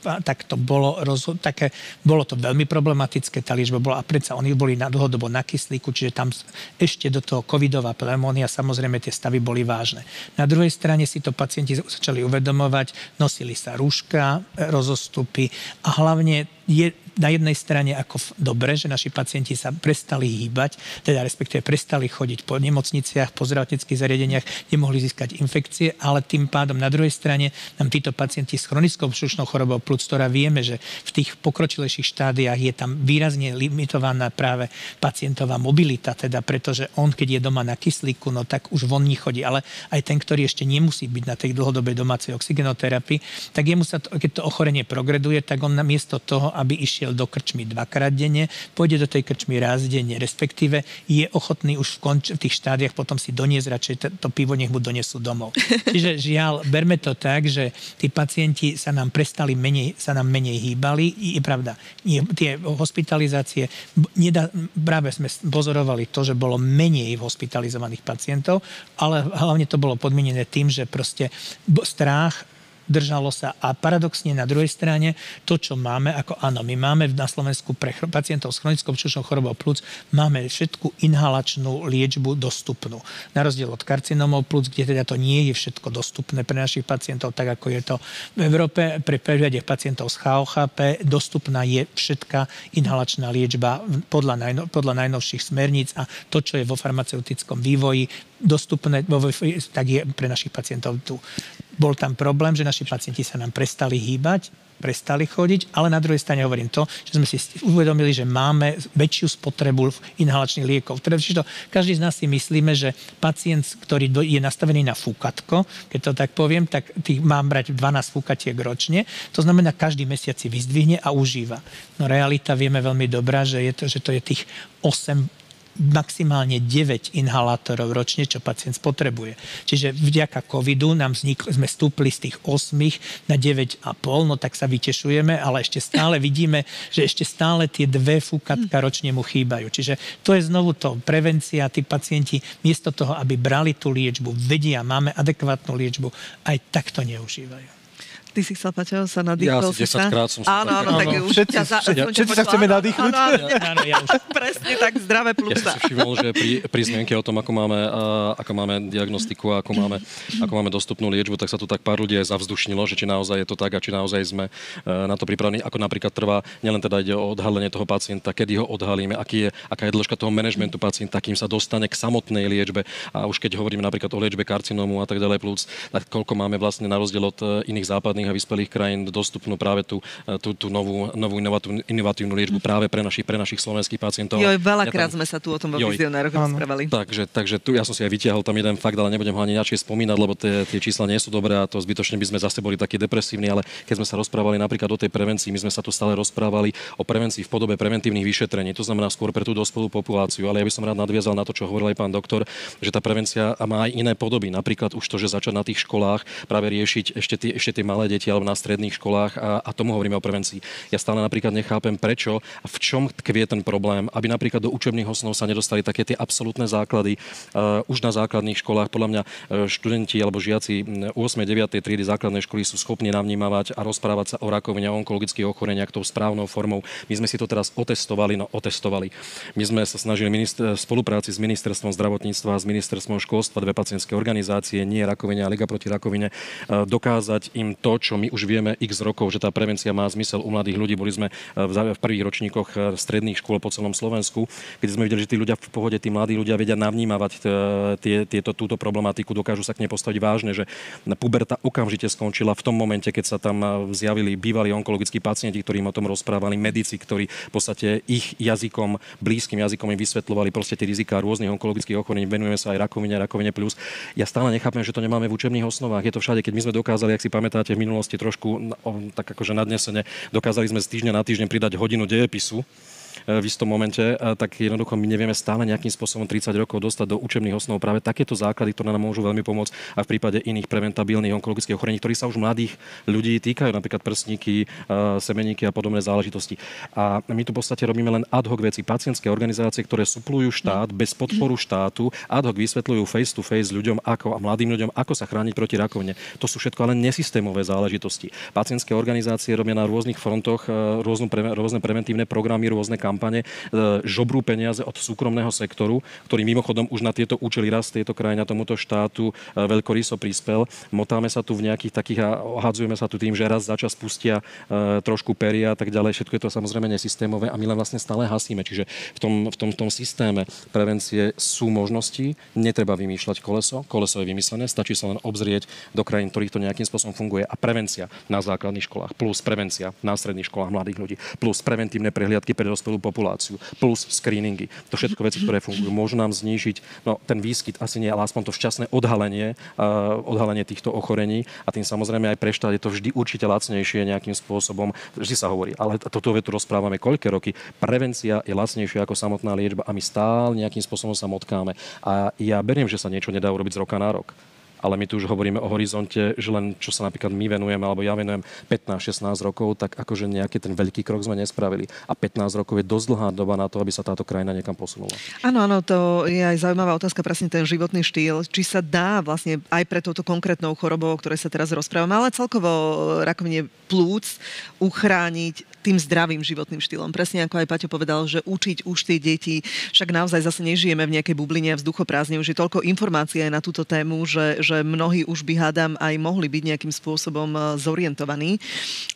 tak to bolo, rozhod- také, bolo to veľmi problematické, tá liečba bola a predsa oni boli na dlhodobo na kyslíku, čiže tam ešte do toho covidová pneumónia, samozrejme tie stavy boli vážne. Na druhej strane si to pacienti začali uvedomovať, nosili sa rúška, rozostupy a hlavne je na jednej strane ako dobre, že naši pacienti sa prestali hýbať, teda respektíve prestali chodiť po nemocniciach, po zdravotníckých zariadeniach, nemohli získať infekcie, ale tým pádom na druhej strane nám títo pacienti s chronickou vzdušnou chorobou plúc, ktorá vieme, že v tých pokročilejších štádiách je tam výrazne limitovaná práve pacientová mobilita, teda pretože on, keď je doma na kyslíku, no tak už von nechodí, ale aj ten, ktorý ešte nemusí byť na tej dlhodobej domácej oxygenoterapii, tak jemu sa to, keď to ochorenie progreduje, tak on namiesto toho, aby išiel do krčmy dvakrát denne, pôjde do tej krčmy raz denne, respektíve je ochotný už v, konč- v tých štádiach potom si doniesť radšej to, to pivo, nech mu donesú domov. Čiže žiaľ, berme to tak, že tí pacienti sa nám prestali menej, sa nám menej hýbali. Je pravda, nie, tie hospitalizácie, nedá, práve sme pozorovali to, že bolo menej hospitalizovaných pacientov, ale hlavne to bolo podmienené tým, že proste strach držalo sa a paradoxne na druhej strane to, čo máme, ako áno, my máme na Slovensku pre pacientov s chronickou čušnou chorobou plúc, máme všetku inhalačnú liečbu dostupnú. Na rozdiel od karcinomov plúc, kde teda to nie je všetko dostupné pre našich pacientov, tak ako je to v Európe. Pre prípade pacientov s HOHP dostupná je všetká inhalačná liečba podľa, najno, podľa najnovších smerníc a to, čo je vo farmaceutickom vývoji dostupné, tak je pre našich pacientov tu bol tam problém, že naši pacienti sa nám prestali hýbať, prestali chodiť, ale na druhej strane hovorím to, že sme si uvedomili, že máme väčšiu spotrebu inhalačných liekov. Teda to, každý z nás si myslíme, že pacient, ktorý je nastavený na fúkatko, keď to tak poviem, tak tých mám brať 12 fúkatiek ročne. To znamená, každý mesiac si vyzdvihne a užíva. No realita vieme veľmi dobrá, že, je to, že to je tých 8 maximálne 9 inhalátorov ročne, čo pacient spotrebuje. Čiže vďaka covidu nám vznikli, sme stúpli z tých 8 na 9,5, no tak sa vytešujeme, ale ešte stále vidíme, že ešte stále tie dve fúkatka ročne mu chýbajú. Čiže to je znovu to prevencia, tí pacienti miesto toho, aby brali tú liečbu, vedia, máme adekvátnu liečbu, aj takto neužívajú. Ty si chcel, Paťo, sa nadýchol ja si 10 krát som sa Áno, áno, tak už všetci, ťa za, všetci, všetci sa chceme nadýchnuť. Áno, áno, áno, ja už. Presne tak, zdravé plúca. Ja som si všimol, že pri, pri zmienke o tom, ako máme, uh, ako máme diagnostiku a ako máme, ako máme dostupnú liečbu, tak sa tu tak pár ľudí aj zavzdušnilo, že či naozaj je to tak a či naozaj sme uh, na to pripravení. Ako napríklad trvá, nielen teda ide o odhalenie toho pacienta, kedy ho odhalíme, aký je, aká je dĺžka toho manažmentu pacienta, kým sa dostane k samotnej liečbe. A už keď hovoríme napríklad o liečbe karcinómu a tak ďalej plúc, tak koľko máme vlastne na rozdiel od uh, iných západných a vyspelých krajín dostupnú práve tú, e, tú, tú novú, novú inovatívnu, inovatívnu liečbu práve pre našich, pre našich slovenských pacientov. Jo, veľakrát ja tam... sme sa tu o tom vo vizionároch rozprávali. Takže, takže tu ja som si aj vytiahol tam jeden fakt, ale nebudem ho ani načie spomínať, lebo tie, tie čísla nie sú dobré a to zbytočne by sme zase boli takí depresívni, ale keď sme sa rozprávali napríklad o tej prevencii, my sme sa tu stále rozprávali o prevencii v podobe preventívnych vyšetrení, to znamená skôr pre tú dospelú populáciu, ale ja by som rád nadviazal na to, čo hovoril aj pán doktor, že tá prevencia má aj iné podoby. Napríklad už to, že začať na tých školách práve riešiť ešte tie, ešte tie malé deti alebo na stredných školách a, a tomu hovoríme o prevencii. Ja stále napríklad nechápem, prečo a v čom tkvie ten problém, aby napríklad do učebných osnov sa nedostali také tie absolútne základy uh, už na základných školách. Podľa mňa uh, študenti alebo žiaci 8. 9. triedy základnej školy sú schopní navnímavať a rozprávať sa o rakovine, o onkologických ochoreniach tou správnou formou. My sme si to teraz otestovali, no otestovali. My sme sa snažili minister, v spolupráci s ministerstvom zdravotníctva a s ministerstvom školstva, dve pacientské organizácie, nie rakovine a Liga proti rakovine, dokázať im to, čo my už vieme x rokov, že tá prevencia má zmysel u mladých ľudí. Boli sme v, v prvých ročníkoch eh, stredných škôl po celom Slovensku, keď sme videli, že tí ľudia v pohode, tí mladí ľudia vedia navnímavať eh, tie, tieto, túto problematiku, dokážu sa k nej postaviť vážne, že puberta okamžite skončila v tom momente, keď sa tam zjavili bývalí onkologickí pacienti, ktorí im o tom rozprávali, medici, ktorí v podstate ich jazykom, blízkym jazykom im vysvetľovali proste tie rizika rôznych onkologických ochorení. Venujeme sa aj rakovine, rakovine plus. Ja stále nechápem, že to nemáme v učebných osnovách. Je to všade, keď my sme dokázali, ak si pamätáte, v minulosti trošku tak akože nadnesene, dokázali sme z týždňa na týždeň pridať hodinu dejepisu v istom momente, tak jednoducho my nevieme stále nejakým spôsobom 30 rokov dostať do učebných osnov práve takéto základy, ktoré nám môžu veľmi pomôcť a v prípade iných preventabilných onkologických ochorení, ktorí sa už mladých ľudí týkajú, napríklad prstníky, e, semeníky a podobné záležitosti. A my tu v podstate robíme len ad hoc veci. Pacientské organizácie, ktoré suplujú štát bez podporu štátu, ad hoc vysvetľujú face to face ľuďom ako, a mladým ľuďom, ako sa chrániť proti rakovine. To sú všetko ale nesystémové záležitosti. Pacientské organizácie robia na rôznych frontoch e, rôzne preventívne programy, rôzne kampane, e, žobrú peniaze od súkromného sektoru, ktorý mimochodom už na tieto účely raz tejto krajina tomuto štátu e, veľkoryso prispel. Motáme sa tu v nejakých takých a ohadzujeme sa tu tým, že raz za čas pustia e, trošku peria a tak ďalej. Všetko je to samozrejme nesystémové a my len vlastne stále hasíme. Čiže v tom, v tom, v tom systéme prevencie sú možnosti, netreba vymýšľať koleso, koleso je vymyslené, stačí sa len obzrieť do krajín, ktorých to nejakým spôsobom funguje a prevencia na základných školách, plus prevencia na stredných školách mladých ľudí, plus preventívne prehliadky pre dospelú populáciu, plus screeningy. To všetko veci, ktoré fungujú. Môžu nám znížiť no, ten výskyt, asi nie, ale aspoň to šťastné odhalenie, uh, odhalenie týchto ochorení a tým samozrejme aj pre štát je to vždy určite lacnejšie nejakým spôsobom. Vždy sa hovorí, ale toto vetu rozprávame koľké roky. Prevencia je lacnejšia ako samotná liečba a my stále nejakým spôsobom sa motkáme. A ja beriem, že sa niečo nedá urobiť z roka na rok ale my tu už hovoríme o horizonte, že len čo sa napríklad my venujeme, alebo ja venujem 15-16 rokov, tak akože nejaký ten veľký krok sme nespravili. A 15 rokov je dosť dlhá doba na to, aby sa táto krajina niekam posunula. Áno, áno, to je aj zaujímavá otázka, presne ten životný štýl. Či sa dá vlastne aj pre touto konkrétnou chorobou, o ktorej sa teraz rozprávame, ale celkovo rakovine plúc uchrániť tým zdravým životným štýlom. Presne ako aj Paťo povedal, že učiť už tie deti, však naozaj zase nežijeme v nejakej bubline a vzduchoprázdne, už je toľko informácií aj na túto tému, že, že mnohí už by hádam aj mohli byť nejakým spôsobom e, zorientovaní.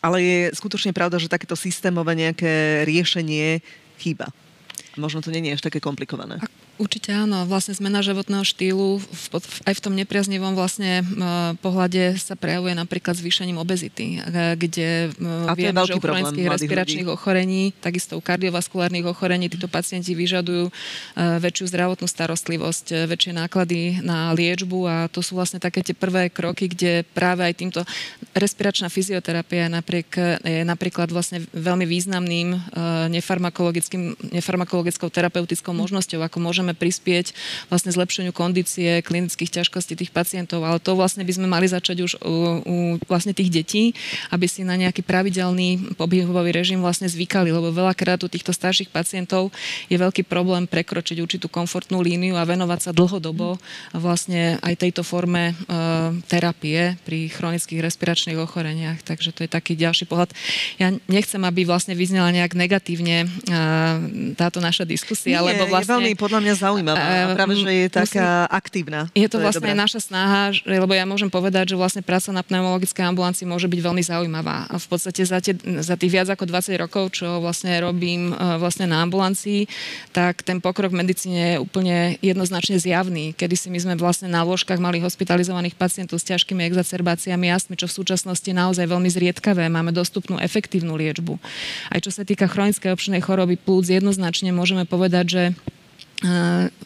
Ale je skutočne pravda, že takéto systémové nejaké riešenie chýba. Možno to nie je až také komplikované. Určite áno, vlastne zmena životného štýlu v, aj v tom nepriaznivom vlastne pohľade sa prejavuje napríklad zvýšením obezity, kde A viem, že u chronických respiračných ľudí. ochorení, takisto u kardiovaskulárnych ochorení, títo pacienti vyžadujú väčšiu zdravotnú starostlivosť, väčšie náklady na liečbu a to sú vlastne také tie prvé kroky, kde práve aj týmto respiračná fyzioterapia je, napriek, je napríklad vlastne veľmi významným nefarmakologickým, nefarmakologickou terapeutickou možnosťou, ako môžeme môžeme prispieť vlastne zlepšeniu kondície klinických ťažkostí tých pacientov, ale to vlastne by sme mali začať už u, u vlastne tých detí, aby si na nejaký pravidelný pobyhový režim vlastne zvykali, lebo veľakrát u týchto starších pacientov je veľký problém prekročiť určitú komfortnú líniu a venovať sa dlhodobo vlastne aj tejto forme e, terapie pri chronických respiračných ochoreniach. Takže to je taký ďalší pohľad. Ja nechcem, aby vlastne vyznela nejak negatívne e, táto naša diskusia, Nie, lebo vlastne... Je veľmi podľa mňa zaujímavá. A práve, že je taká musím, aktívna. Je to, to vlastne je naša snaha, lebo ja môžem povedať, že vlastne práca na pneumologickej ambulancii môže byť veľmi zaujímavá. A v podstate za, tie, za tých viac ako 20 rokov, čo vlastne robím e, vlastne na ambulancii, tak ten pokrok v medicíne je úplne jednoznačne zjavný. Kedy si my sme vlastne na lôžkach mali hospitalizovaných pacientov s ťažkými exacerbáciami astmy, čo v súčasnosti naozaj veľmi zriedkavé. Máme dostupnú efektívnu liečbu. Aj čo sa týka chronickej občnej choroby plúc, jednoznačne môžeme povedať, že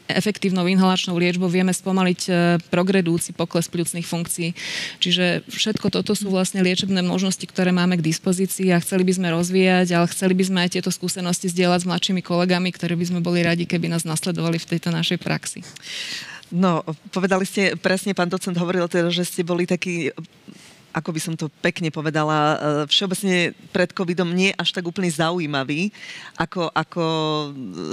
efektívnou inhalačnou liečbou vieme spomaliť eh, progredujúci pokles pľucných funkcií. Čiže všetko toto sú vlastne liečebné možnosti, ktoré máme k dispozícii a chceli by sme rozvíjať, ale chceli by sme aj tieto skúsenosti zdieľať s mladšími kolegami, ktorí by sme boli radi, keby nás nasledovali v tejto našej praxi. No, povedali ste, presne pán docent hovoril teda, že ste boli taký ako by som to pekne povedala, e, všeobecne pred covidom nie až tak úplne zaujímavý ako, ako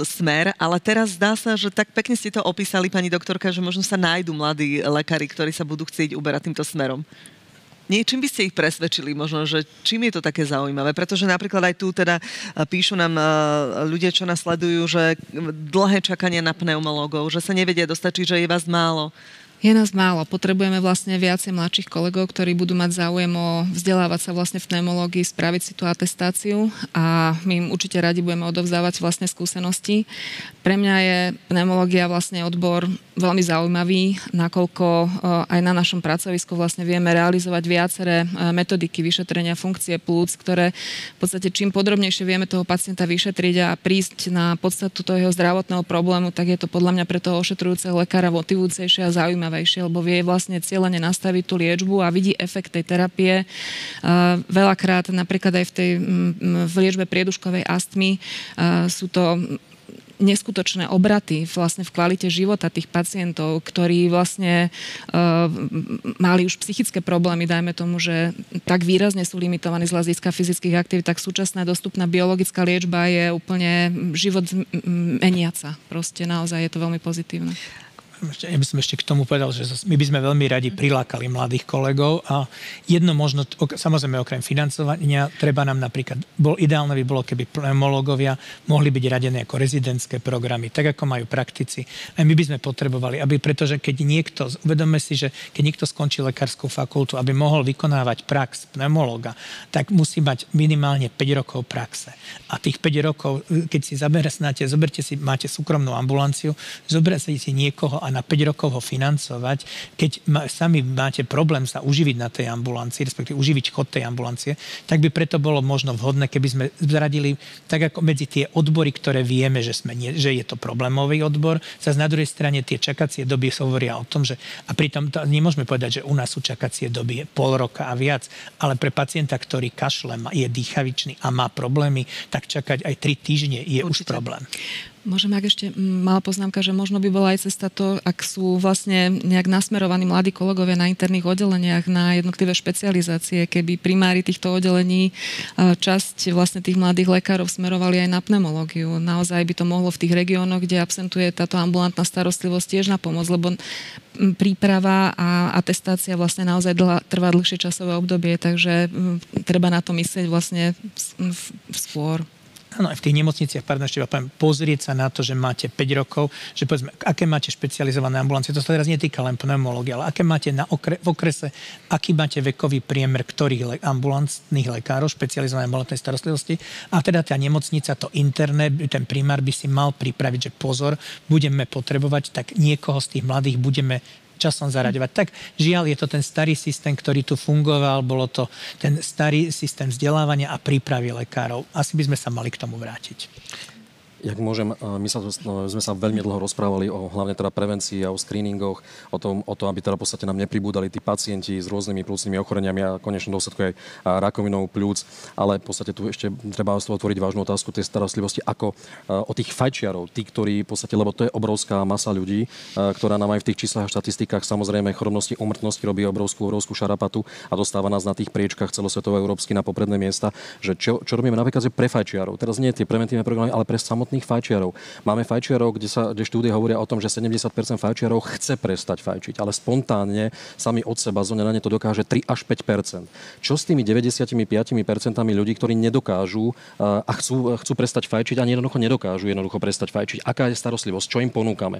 smer, ale teraz zdá sa, že tak pekne ste to opísali, pani doktorka, že možno sa nájdu mladí lekári, ktorí sa budú chcieť uberať týmto smerom. Nie, čím by ste ich presvedčili možno, že čím je to také zaujímavé? Pretože napríklad aj tu teda e, píšu nám e, ľudia, čo nás sledujú, že dlhé čakanie na pneumologov, že sa nevedia dostať, že je vás málo je nás málo. Potrebujeme vlastne viacej mladších kolegov, ktorí budú mať záujem o vzdelávať sa vlastne v pneumológii, spraviť si tú atestáciu a my im určite radi budeme odovzdávať vlastne skúsenosti. Pre mňa je pneumológia vlastne odbor veľmi zaujímavý, nakoľko eh, aj na našom pracovisku vlastne vieme realizovať viaceré eh, metodiky vyšetrenia funkcie plúc, ktoré v podstate čím podrobnejšie vieme toho pacienta vyšetriť a prísť na podstatu toho jeho zdravotného problému, tak je to podľa mňa pre toho ošetrujúceho lekára motivujúcejšie a zaujímavé zaujímavejšie, lebo vie vlastne cieľene nastaviť tú liečbu a vidí efekt tej terapie. Veľakrát napríklad aj v tej v liečbe prieduškovej astmy sú to neskutočné obraty vlastne v kvalite života tých pacientov, ktorí vlastne uh, mali už psychické problémy, dajme tomu, že tak výrazne sú limitovaní z hľadiska fyzických aktivít, tak súčasná dostupná biologická liečba je úplne život meniaca. Proste naozaj je to veľmi pozitívne ja by som ešte k tomu povedal, že my by sme veľmi radi prilákali mladých kolegov a jedno možno, samozrejme okrem financovania, treba nám napríklad, bol, ideálne by bolo, keby pneumológovia mohli byť radené ako rezidentské programy, tak ako majú praktici. A my by sme potrebovali, aby, pretože keď niekto, uvedome si, že keď niekto skončí lekárskú fakultu, aby mohol vykonávať prax pneumológa, tak musí mať minimálne 5 rokov praxe. A tých 5 rokov, keď si zaberesnáte, zoberte si, máte súkromnú ambulanciu, zoberte si niekoho a na 5 rokov ho financovať, keď ma, sami máte problém sa uživiť na tej ambulancii, respektíve uživiť chod tej ambulancie, tak by preto bolo možno vhodné, keby sme zradili tak ako medzi tie odbory, ktoré vieme, že, sme nie, že je to problémový odbor, sa na druhej strane tie čakacie doby sa hovoria o tom, že a pritom to nemôžeme povedať, že u nás sú čakacie doby pol roka a viac, ale pre pacienta, ktorý kašle, je dýchavičný a má problémy, tak čakať aj 3 týždne je Určite. už problém. Môžem, ak ešte malá poznámka, že možno by bola aj cesta to, ak sú vlastne nejak nasmerovaní mladí kolegovia na interných oddeleniach na jednotlivé špecializácie, keby primári týchto oddelení časť vlastne tých mladých lekárov smerovali aj na pneumológiu. Naozaj by to mohlo v tých regiónoch, kde absentuje táto ambulantná starostlivosť tiež na pomoc, lebo príprava a atestácia vlastne naozaj dlhá, trvá dlhšie časové obdobie, takže treba na to myslieť vlastne skôr. Áno, v tých nemocniciach, pardon, ešte poviem, pozrieť sa na to, že máte 5 rokov, že povedzme, aké máte špecializované ambulancie, to sa teraz netýka len pneumológie, ale aké máte na okre, v okrese, aký máte vekový priemer ktorých le, ambulantných lekárov, špecializované ambulantnej starostlivosti. A teda tá nemocnica, to interné, ten primár by si mal pripraviť, že pozor, budeme potrebovať, tak niekoho z tých mladých budeme časom zaraďovať. Tak žiaľ, je to ten starý systém, ktorý tu fungoval, bolo to ten starý systém vzdelávania a prípravy lekárov. Asi by sme sa mali k tomu vrátiť. Jak môžem, my sa, no, sme sa veľmi dlho rozprávali o hlavne teda prevencii a o screeningoch, o tom, o tom, aby teda v podstate nám nepribúdali tí pacienti s rôznymi plúcnymi ochoreniami a konečnom dôsledku aj rakovinou pľúc, ale v podstate tu ešte treba otvoriť vážnu otázku tej starostlivosti, ako o tých fajčiarov, tí, ktorí v podstate, lebo to je obrovská masa ľudí, ktorá nám aj v tých číslach a štatistikách samozrejme chorobnosti, umrtnosti robí obrovskú, obrovskú šarapatu a dostáva nás na tých priečkach celosvetovo európsky na popredné miesta, že čo, čo robíme napríklad pre fajčiarov. Teraz nie tie preventívne programy, ale pre samotné samotných fajčiarov. Máme fajčiarov, kde, sa, kde štúdie hovoria o tom, že 70% fajčiarov chce prestať fajčiť, ale spontánne sami od seba zo na ne to dokáže 3 až 5%. Čo s tými 95% ľudí, ktorí nedokážu a chcú, chcú prestať fajčiť a jednoducho nedokážu jednoducho prestať fajčiť? Aká je starostlivosť? Čo im ponúkame?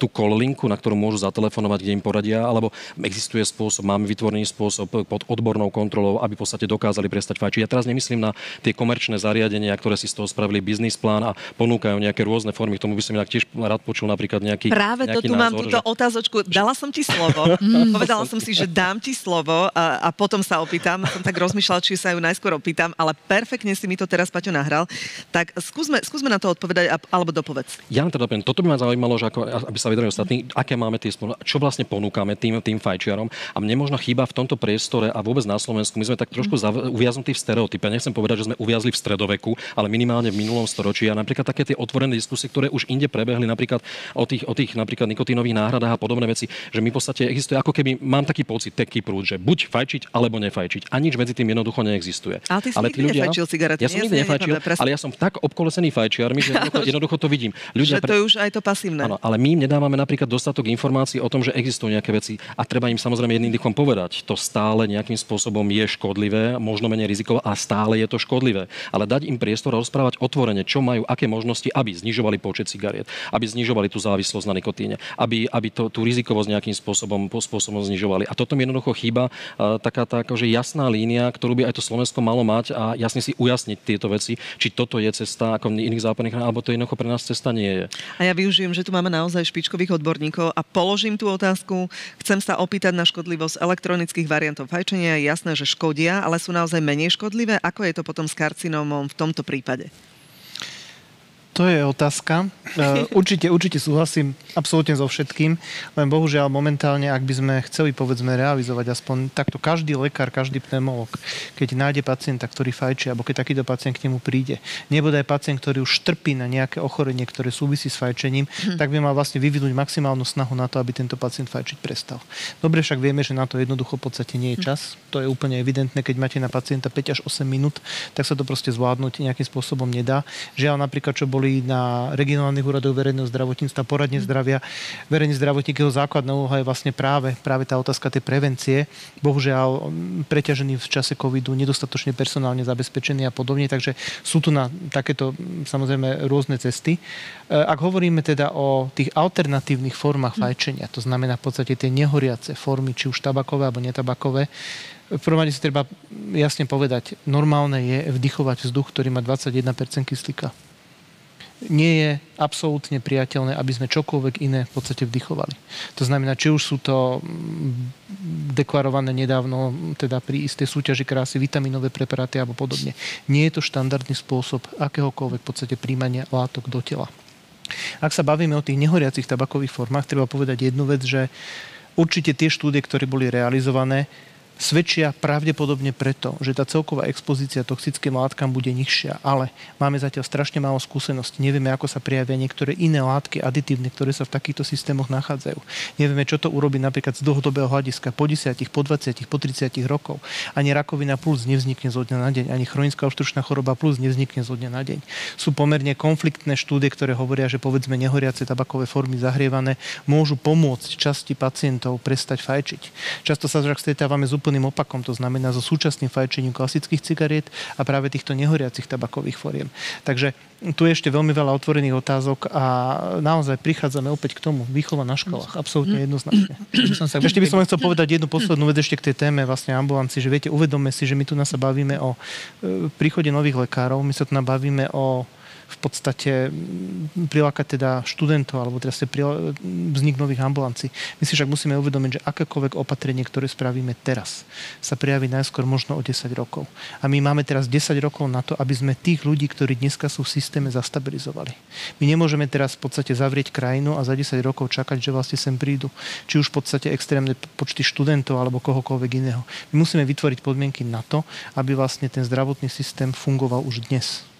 Tú call linku, na ktorú môžu zatelefonovať, kde im poradia, alebo existuje spôsob, máme vytvorený spôsob pod odbornou kontrolou, aby v podstate dokázali prestať fajčiť. Ja teraz nemyslím na tie komerčné zariadenia, ktoré si z toho spravili biznis plán a ponúkajú nejaké rôzne formy. K tomu by som inak tiež rád počul napríklad nejaký Práve nejaký to tu názor, mám túto že... otázočku. Dala som ti slovo. Povedala som si, že dám ti slovo a, a potom sa opýtam. Som tak rozmýšľala, či sa ju najskôr opýtam, ale perfektne si mi to teraz Paťo nahral. Tak skúsme, skúsme na to odpovedať alebo dopovedz. Ja teda poviem, toto by ma zaujímalo, že ako, aby sa vedeli ostatní, aké máme tie spolu, čo vlastne ponúkame tým, tým fajčiarom. A mne možno chýba v tomto priestore a vôbec na Slovensku, my sme tak trošku zav- uviaznutí v stereotype. Nechcem povedať, že sme uviazli v stredoveku, ale minimálne v minulom storočí. Napríklad také tie otvorené diskusie, ktoré už inde prebehli, napríklad o tých, o tých napríklad nikotínových náhradách a podobné veci, že my v podstate existuje ako keby, mám taký pocit, taký prúd, že buď fajčiť alebo nefajčiť. A nič medzi tým jednoducho neexistuje. Ale ty si ale tí ľudia, nefajčil cigarety. Ja som nikdy nefajčil, ale ja som tak obkolesený fajčiarmi, že jednoducho, jednoducho to vidím. Ľudia že to je už aj to pasívne. Áno, ale my im nedávame napríklad dostatok informácií o tom, že existujú nejaké veci a treba im samozrejme jedným dýchom povedať. To stále nejakým spôsobom je škodlivé, možno menej rizikové a stále je to škodlivé. Ale dať im priestor a rozprávať otvorene, čo majú, aké možnosti, aby znižovali počet cigariet, aby znižovali tú závislosť na nikotíne, aby, aby to, tú rizikovosť nejakým spôsobom, spôsobom znižovali. A toto mi jednoducho chýba taká tá akože jasná línia, ktorú by aj to Slovensko malo mať a jasne si ujasniť tieto veci, či toto je cesta ako v iných západných alebo to jednoducho pre nás cesta nie je. A ja využijem, že tu máme naozaj špičkových odborníkov a položím tú otázku. Chcem sa opýtať na škodlivosť elektronických variantov fajčenia. Je jasné, že škodia, ale sú naozaj menej škodlivé. Ako je to potom s karcinómom v tomto prípade? To je otázka. E, určite, určite súhlasím absolútne so všetkým, len bohužiaľ momentálne, ak by sme chceli povedzme realizovať aspoň takto každý lekár, každý pneumolog, keď nájde pacienta, ktorý fajčí, alebo keď takýto pacient k nemu príde, nebude aj pacient, ktorý už trpí na nejaké ochorenie, ktoré súvisí s fajčením, hm. tak by mal vlastne vyvinúť maximálnu snahu na to, aby tento pacient fajčiť prestal. Dobre, však vieme, že na to jednoducho v podstate nie je hm. čas. To je úplne evidentné, keď máte na pacienta 5 až 8 minút, tak sa to proste zvládnuť nejakým spôsobom nedá. Žiaľ napríklad, čo boli boli na regionálnych úradoch verejného zdravotníctva, poradne zdravia. Verejný zdravotník, jeho základná úloha je vlastne práve, práve tá otázka tej prevencie. Bohužiaľ, preťažený v čase covidu, nedostatočne personálne zabezpečený a podobne, takže sú tu na takéto samozrejme rôzne cesty. E, ak hovoríme teda o tých alternatívnych formách fajčenia, to znamená v podstate tie nehoriace formy, či už tabakové alebo netabakové, v prvom rade si treba jasne povedať, normálne je vdychovať vzduch, ktorý má 21% kyslíka nie je absolútne priateľné, aby sme čokoľvek iné v podstate vdychovali. To znamená, či už sú to mm, deklarované nedávno, teda pri istej súťaži krásy, vitaminové preparáty alebo podobne. Nie je to štandardný spôsob akéhokoľvek v podstate príjmania látok do tela. Ak sa bavíme o tých nehoriacich tabakových formách, treba povedať jednu vec, že určite tie štúdie, ktoré boli realizované, svedčia pravdepodobne preto, že tá celková expozícia toxickým látkam bude nižšia, ale máme zatiaľ strašne málo skúseností. Nevieme, ako sa prijavia niektoré iné látky aditívne, ktoré sa v takýchto systémoch nachádzajú. Nevieme, čo to urobí napríklad z dlhodobého hľadiska po 10, po 20, po 30 rokov. Ani rakovina plus nevznikne zo dňa na deň, ani chronická obštručná choroba plus nevznikne zo dňa na deň. Sú pomerne konfliktné štúdie, ktoré hovoria, že povedzme nehoriace tabakové formy zahrievané môžu pomôcť časti pacientov prestať fajčiť. Často sa však stretávame s úplným opakom, to znamená so súčasným fajčením klasických cigariet a práve týchto nehoriacich tabakových foriem. Takže tu je ešte veľmi veľa otvorených otázok a naozaj prichádzame opäť k tomu. Výchova na školách, absolútne jednoznačne. ešte by som chcel povedať jednu poslednú vec ešte k tej téme vlastne ambulanci, že viete, uvedome si, že my tu nás sa bavíme o e, príchode nových lekárov, my sa tu nabavíme o v podstate mm, prilákať teda študentov alebo teda vznik nových ambulancií. My si však musíme uvedomiť, že akékoľvek opatrenie, ktoré spravíme teraz, sa prijaví najskôr možno o 10 rokov. A my máme teraz 10 rokov na to, aby sme tých ľudí, ktorí dneska sú v systéme, zastabilizovali. My nemôžeme teraz v podstate zavrieť krajinu a za 10 rokov čakať, že vlastne sem prídu. Či už v podstate extrémne počty študentov alebo kohokoľvek iného. My musíme vytvoriť podmienky na to, aby vlastne ten zdravotný systém fungoval už dnes.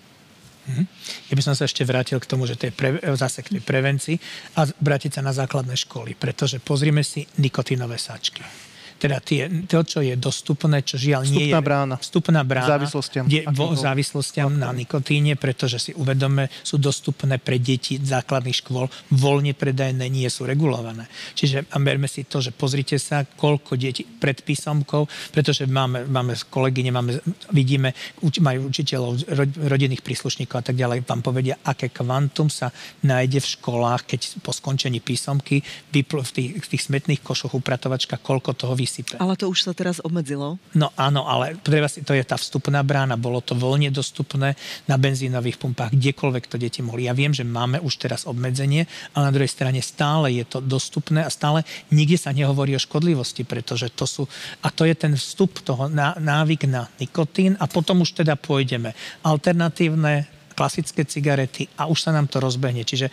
Mhm. Ja by som sa ešte vrátil k tomu, že to je pre, zase k tej prevencii a vrátiť sa na základné školy, pretože pozrime si nikotínové sáčky teda tie, to, čo je dostupné, čo žiaľ nie je... brána. Vstupná brána. Závislostiam. Kde, vo závislostiam na nikotíne, pretože si uvedome, sú dostupné pre deti základných škôl, voľne predajné, nie sú regulované. Čiže a berme si to, že pozrite sa, koľko detí pred písomkou, pretože máme, máme kolegyne, máme, vidíme, majú učiteľov, rodinných príslušníkov a tak ďalej, vám povedia, aké kvantum sa nájde v školách, keď po skončení písomky v tých, v tých smetných košoch upratovačka, koľko toho vy vysype. Ale to už sa teraz obmedzilo. No áno, ale treba si, to je tá vstupná brána. Bolo to voľne dostupné na benzínových pumpách, kdekoľvek to deti mohli. Ja viem, že máme už teraz obmedzenie, ale na druhej strane stále je to dostupné a stále nikde sa nehovorí o škodlivosti, pretože to sú, a to je ten vstup toho návyk na nikotín a potom už teda pôjdeme. Alternatívne klasické cigarety a už sa nám to rozbehne. Čiže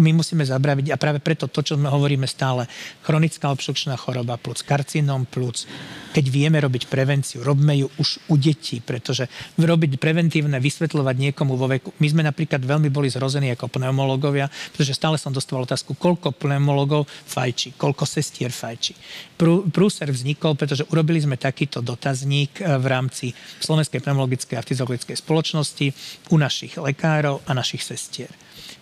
my musíme zabraviť a práve preto to, čo sme hovoríme stále, chronická obšukčná choroba plus karcinom plus, keď vieme robiť prevenciu, robme ju už u detí, pretože robiť preventívne, vysvetľovať niekomu vo veku. My sme napríklad veľmi boli zrození ako pneumológovia, pretože stále som dostával otázku, koľko pneumologov fajčí, koľko sestier fajčí. Prúser vznikol, pretože urobili sme takýto dotazník eh, v rámci Slovenskej pneumologickej a fyziologickej spoločnosti u našich našich lekárov a našich sestier.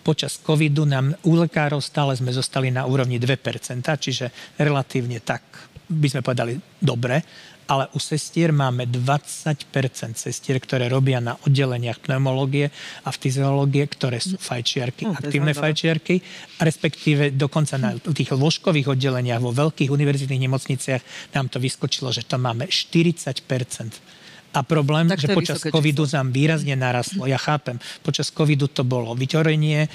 Počas covidu nám u lekárov stále sme zostali na úrovni 2%, čiže relatívne tak by sme povedali dobre, ale u sestier máme 20% sestier, ktoré robia na oddeleniach pneumológie a fyziológie, ktoré sú fajčiarky, no, aktívne fajčiarky, respektíve dokonca na tých ložkových oddeleniach vo veľkých univerzitných nemocniciach nám to vyskočilo, že to máme 40% a problém, tak že počas covidu nám výrazne narastlo. Ja chápem, počas covidu to bolo vyťorenie,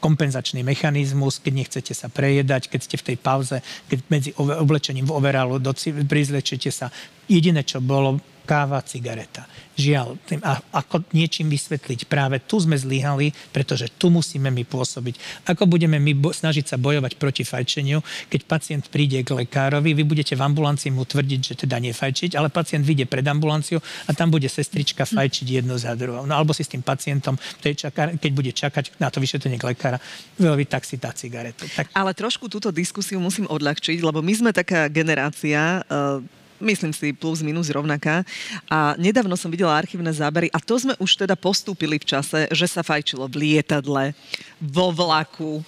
kompenzačný mechanizmus, keď nechcete sa prejedať, keď ste v tej pauze, keď medzi oblečením v overálu prizlečete sa. Jediné, čo bolo, káva, cigareta. Žiaľ, tým, a ako niečím vysvetliť, práve tu sme zlyhali, pretože tu musíme my pôsobiť. Ako budeme my bo- snažiť sa bojovať proti fajčeniu, keď pacient príde k lekárovi, vy budete v ambulancii mu tvrdiť, že teda nefajčiť, ale pacient vyjde pred ambulanciu a tam bude sestrička fajčiť jedno za druhou. No alebo si s tým pacientom, keď bude čakať na to vyšetrenie k lekára, vyloviť tak si tá cigaretu. Tak... Ale trošku túto diskusiu musím odľahčiť, lebo my sme taká generácia, uh myslím si plus minus rovnaká. A nedávno som videla archívne zábery a to sme už teda postúpili v čase, že sa fajčilo v lietadle, vo vlaku.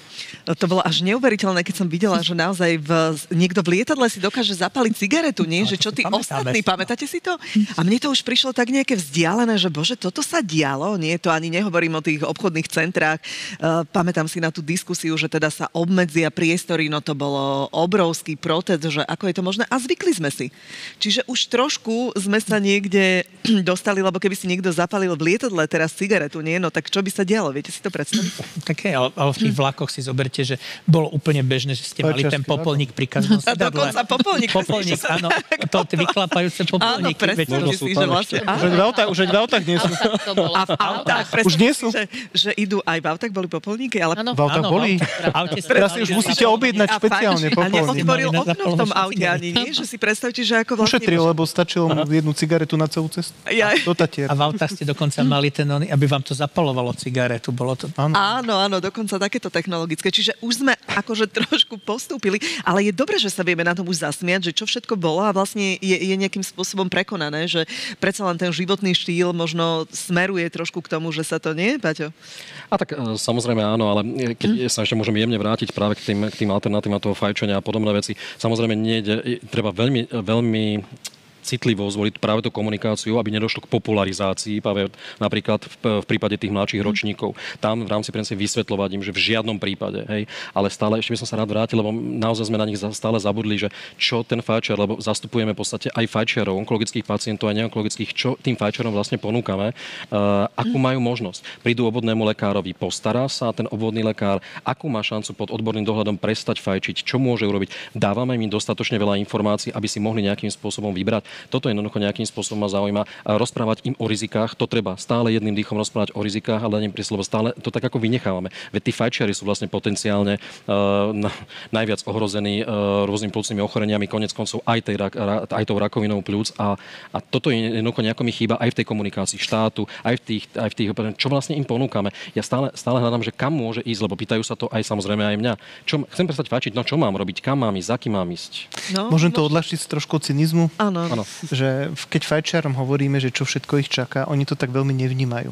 To bolo až neuveriteľné, keď som videla, že naozaj v, niekto v lietadle si dokáže zapaliť cigaretu, nie? Že čo tí ostatní, pamätáte si to? A mne to už prišlo tak nejaké vzdialené, že bože, toto sa dialo, nie? To ani nehovorím o tých obchodných centrách. Uh, pamätám si na tú diskusiu, že teda sa obmedzia priestory, no to bolo obrovský protest, že ako je to možné. A zvykli sme si. Čiže už trošku sme sa niekde dostali, lebo keby si niekto zapalil v lietadle teraz cigaretu, nie? No tak čo by sa dialo? Viete si to predstaviť? Také, ale, ale v tých vlakoch si zoberte, že bolo úplne bežné, že ste mali ten popolník pri každom sedadle. Dokonca popolník. popolník, áno. To vyklapajúce popolníky. Áno, predstavte si, že vlastne... Už už v autách nie sú. A v autách, už nie sú. Že, že idú, aj v autách boli popolníky, ale... V autách boli. Teraz si už musíte objednať špeciálne popolník. A neotvoril okno v tom aute ani nie, že si predstavte, že ako vlastne... Ušetril, lebo stačilo mu jednu cigaretu na celú cestu. Ja. Do Tatier. A v autách ste dokonca mali ten, aby vám to zapalovalo cigaretu. Bolo to... Áno, áno, áno dokonca takéto technologické. Čiže už sme akože trošku postúpili, ale je dobré, že sa vieme na tom už zasmiať, že čo všetko bolo a vlastne je, je nejakým spôsobom prekonané, že predsa len ten životný štýl možno smeruje trošku k tomu, že sa to nie, Paťo? A tak e, samozrejme áno, ale keď hm. sa ešte môžeme jemne vrátiť práve k tým, k tým alternatívam toho fajčenia a podobné veci, samozrejme nie, treba veľmi, veľmi me citlivo zvoliť práve tú komunikáciu, aby nedošlo k popularizácii, práve napríklad v, v prípade tých mladších mm. ročníkov. Tam v rámci prevencie vysvetľovať im, že v žiadnom prípade, hej, ale stále ešte by som sa rád vrátil, lebo naozaj sme na nich stále zabudli, že čo ten fajčiar, lebo zastupujeme v podstate aj fajčiarov, onkologických pacientov a neonkologických, čo tým fajčiarom vlastne ponúkame, uh, akú majú možnosť. Prídu obvodnému lekárovi, postará sa ten obvodný lekár, akú má šancu pod odborným dohľadom prestať fajčiť, čo môže urobiť. Dávame im dostatočne veľa informácií, aby si mohli nejakým spôsobom vybrať. Toto jednoducho nejakým spôsobom ma zaujíma. A rozprávať im o rizikách, to treba stále jedným dýchom rozprávať o rizikách, ale neviem pri slovo stále to tak ako vynechávame. Veď tí fajčiari sú vlastne potenciálne uh, najviac ohrození uh, rôznymi plúcnymi ochoreniami, konec koncov aj, tej, aj tou rakovinou pľúc a, a toto je jednoducho nejako mi chýba aj v tej komunikácii štátu, aj v tých, aj v tých čo vlastne im ponúkame. Ja stále, stále hľadám, že kam môže ísť, lebo pýtajú sa to aj samozrejme aj mňa. Čo, chcem prestať fajčiť, no čo mám robiť, kam mám ísť, za kým mám ísť. No, Môžem to odľahčiť s trošku cynizmu? Áno. Že keď fajčiarom hovoríme, že čo všetko ich čaká, oni to tak veľmi nevnímajú.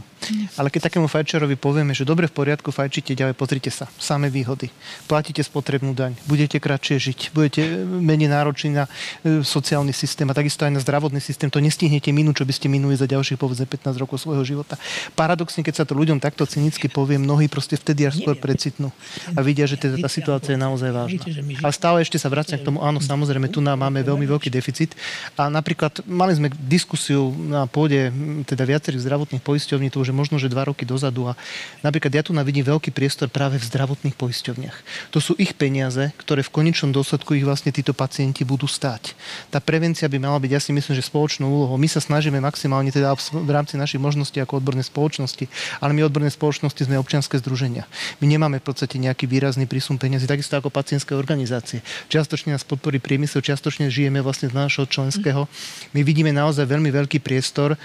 Ale keď takému fajčiarovi povieme, že dobre v poriadku fajčíte ďalej, pozrite sa, samé výhody. Platíte spotrebnú daň, budete kratšie žiť, budete menej nároční na e, sociálny systém a takisto aj na zdravotný systém. To nestihnete minúť, čo by ste minuli za ďalších povedzme 15 rokov svojho života. Paradoxne, keď sa to ľuďom takto cynicky povie, mnohí proste vtedy až skôr precitnú a vidia, že teda tá situácia je naozaj vážna. Ale stále ešte sa vraciam k tomu, áno, samozrejme, tu nám máme veľmi veľký deficit a napríklad mali sme diskusiu na pôde teda viacerých zdravotných poisťovní, to už je možno, že dva roky dozadu a napríklad ja tu vidím veľký priestor práve v zdravotných poisťovniach. To sú ich peniaze, ktoré v konečnom dôsledku ich vlastne títo pacienti budú stáť. Tá prevencia by mala byť, ja si myslím, že spoločnou úlohou. My sa snažíme maximálne teda v rámci našich možností ako odborné spoločnosti, ale my odborné spoločnosti sme občianske združenia. My nemáme v podstate nejaký výrazný prísun peniazy, takisto ako pacientské organizácie. Čiastočne nás podporí priemysel, čiastočne žijeme vlastne z nášho členského. My vidíme naozaj veľmi veľký priestor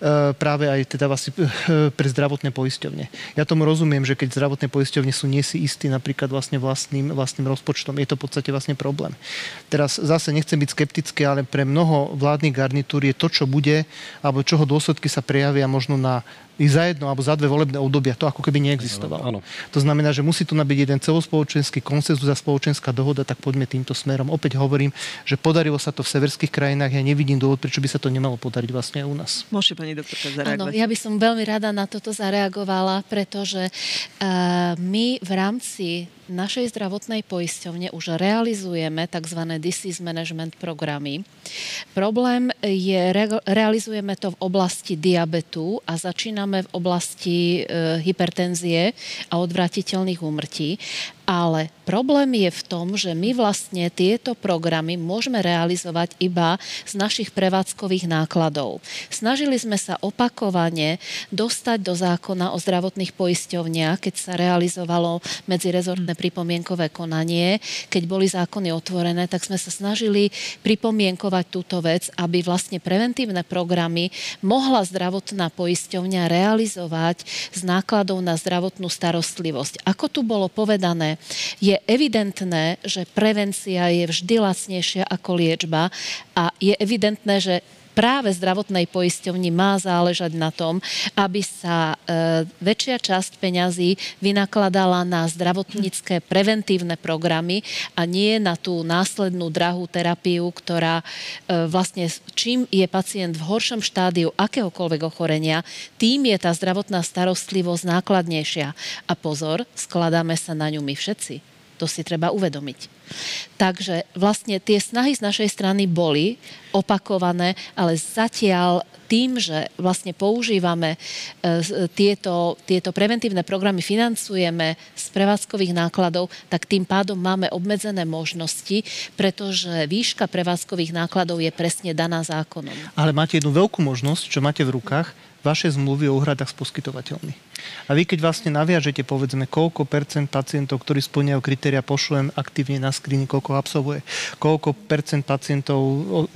E, práve aj teda vlastne e, pre zdravotné poisťovne. Ja tomu rozumiem, že keď zdravotné poisťovne sú nie si istí napríklad vlastne vlastným, vlastným rozpočtom, je to v podstate vlastne problém. Teraz zase nechcem byť skeptický, ale pre mnoho vládnych garnitúr je to, čo bude, alebo čoho dôsledky sa prejavia možno na i za jedno alebo za dve volebné obdobia to ako keby neexistovalo. Áno. To znamená, že musí tu nabyť jeden celospoločenský konsenzus a spoločenská dohoda, tak poďme týmto smerom. Opäť hovorím, že podarilo sa to v severských krajinách, ja nevidím dôvod, prečo by sa to nemalo podariť vlastne aj u nás. Môže pani doktorka zareagovať. Áno, ja by som veľmi rada na toto zareagovala, pretože uh, my v rámci našej zdravotnej poisťovne už realizujeme tzv. disease management programy. Problém je, re- realizujeme to v oblasti diabetu a začíname v oblasti e, hypertenzie a odvratiteľných úmrtí. Ale problém je v tom, že my vlastne tieto programy môžeme realizovať iba z našich prevádzkových nákladov. Snažili sme sa opakovane dostať do zákona o zdravotných poisťovniach, keď sa realizovalo medzirezortné pripomienkové konanie, keď boli zákony otvorené, tak sme sa snažili pripomienkovať túto vec, aby vlastne preventívne programy mohla zdravotná poisťovňa realizovať z nákladov na zdravotnú starostlivosť. Ako tu bolo povedané, je evidentné, že prevencia je vždy lacnejšia ako liečba a je evidentné, že práve zdravotnej poisťovni má záležať na tom, aby sa e, väčšia časť peňazí vynakladala na zdravotnícke preventívne programy a nie na tú následnú drahú terapiu, ktorá e, vlastne čím je pacient v horšom štádiu akéhokoľvek ochorenia, tým je tá zdravotná starostlivosť nákladnejšia. A pozor, skladáme sa na ňu my všetci. To si treba uvedomiť. Takže vlastne tie snahy z našej strany boli opakované, ale zatiaľ tým, že vlastne používame e, tieto, tieto preventívne programy, financujeme z prevádzkových nákladov, tak tým pádom máme obmedzené možnosti, pretože výška prevádzkových nákladov je presne daná zákonom. Ale máte jednu veľkú možnosť, čo máte v rukách, vaše zmluvy o úhradách s poskytovateľmi. A vy keď vlastne naviažete, povedzme, koľko percent pacientov, ktorí splňajú kritéria, pošlem aktívne na screening, koľko absolvuje, koľko percent pacientov,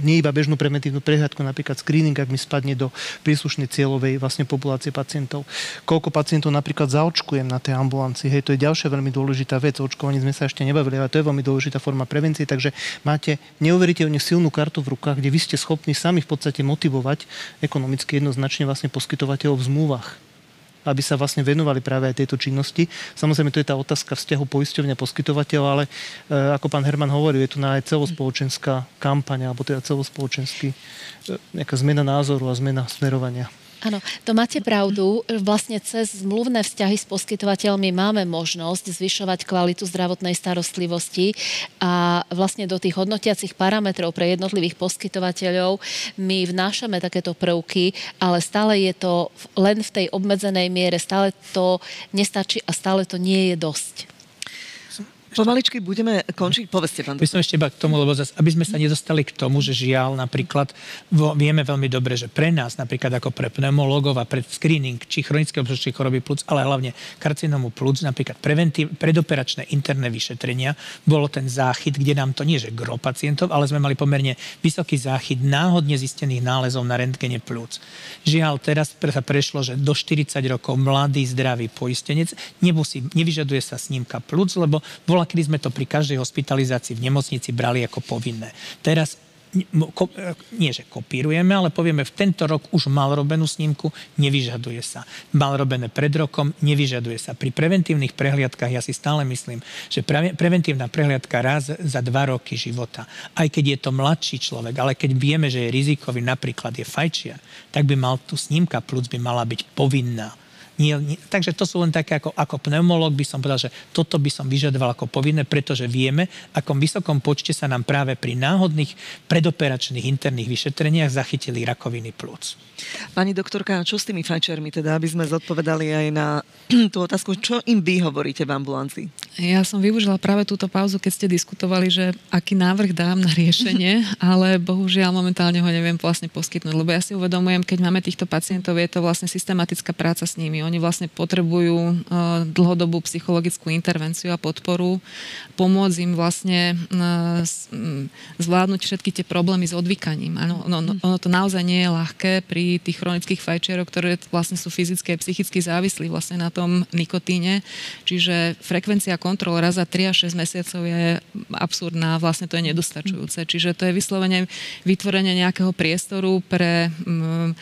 nie iba bežnú preventívnu prehľadku, napríklad screening, ak mi spadne do príslušnej cieľovej vlastne populácie pacientov, koľko pacientov napríklad zaočkujem na tej ambulancii. Hej, to je ďalšia veľmi dôležitá vec. O očkovaní sme sa ešte nebavili, ale to je veľmi dôležitá forma prevencie, takže máte neuveriteľne silnú kartu v rukách, kde vy ste schopní sami v podstate motivovať ekonomicky jednoznačne vlastne poskytovateľov v zmluvách. aby sa vlastne venovali práve aj tejto činnosti. Samozrejme, to je tá otázka vzťahu poisťovňa poskytovateľ, ale e, ako pán Herman hovorí, je tu na aj celospoločenská kampaň, alebo teda celospoločenský e, nejaká zmena názoru a zmena smerovania. Áno, to máte pravdu. Vlastne cez zmluvné vzťahy s poskytovateľmi máme možnosť zvyšovať kvalitu zdravotnej starostlivosti a vlastne do tých hodnotiacich parametrov pre jednotlivých poskytovateľov my vnášame takéto prvky, ale stále je to len v tej obmedzenej miere, stále to nestačí a stále to nie je dosť. Pomaličky budeme končiť. Povedzte, pán By som ešte iba k tomu, lebo zase, aby sme sa nedostali k tomu, že žiaľ napríklad vo, vieme veľmi dobre, že pre nás, napríklad ako pre pneumologov a pre screening či chronické obstrukčné choroby plúc, ale hlavne karcinómu plúc, napríklad preventív, predoperačné interné vyšetrenia, bolo ten záchyt, kde nám to nie, že gro pacientov, ale sme mali pomerne vysoký záchyt náhodne zistených nálezov na rentgene plúc. Žiaľ, teraz sa prešlo, že do 40 rokov mladý, zdravý poistenec nemusí, nevyžaduje sa snímka plúc, lebo bola bola, kedy sme to pri každej hospitalizácii v nemocnici brali ako povinné. Teraz e, nie, že kopírujeme, ale povieme, v tento rok už mal robenú snímku, nevyžaduje sa. Mal robené pred rokom, nevyžaduje sa. Pri preventívnych prehliadkách ja si stále myslím, že pre, preventívna prehliadka raz za dva roky života, aj keď je to mladší človek, ale keď vieme, že je rizikový, napríklad je fajčiar, tak by mal tu snímka plus by mala byť povinná nie, nie, takže to sú len také, ako, ako pneumolog by som povedal, že toto by som vyžadoval ako povinné, pretože vieme, akom vysokom počte sa nám práve pri náhodných predoperačných interných vyšetreniach zachytili rakoviny plúc. Pani doktorka, čo s tými fajčermi, teda, aby sme zodpovedali aj na tú otázku, čo im vy hovoríte v ambulancii? Ja som využila práve túto pauzu, keď ste diskutovali, že aký návrh dám na riešenie, ale bohužiaľ momentálne ho neviem vlastne poskytnúť, lebo ja si uvedomujem, keď máme týchto pacientov, je to vlastne systematická práca s nimi. Oni vlastne potrebujú uh, dlhodobú psychologickú intervenciu a podporu, pomôcť im vlastne uh, zvládnuť všetky tie problémy s odvykaním. Ano, no, no, ono to naozaj nie je ľahké pri tých chronických fajčerov, ktoré vlastne sú fyzicky a psychicky závislí vlastne na tom nikotíne. Čiže frekvencia kontrol raz za 3 až 6 mesiacov je absurdná, vlastne to je nedostačujúce. Čiže to je vyslovene vytvorenie nejakého priestoru pre um,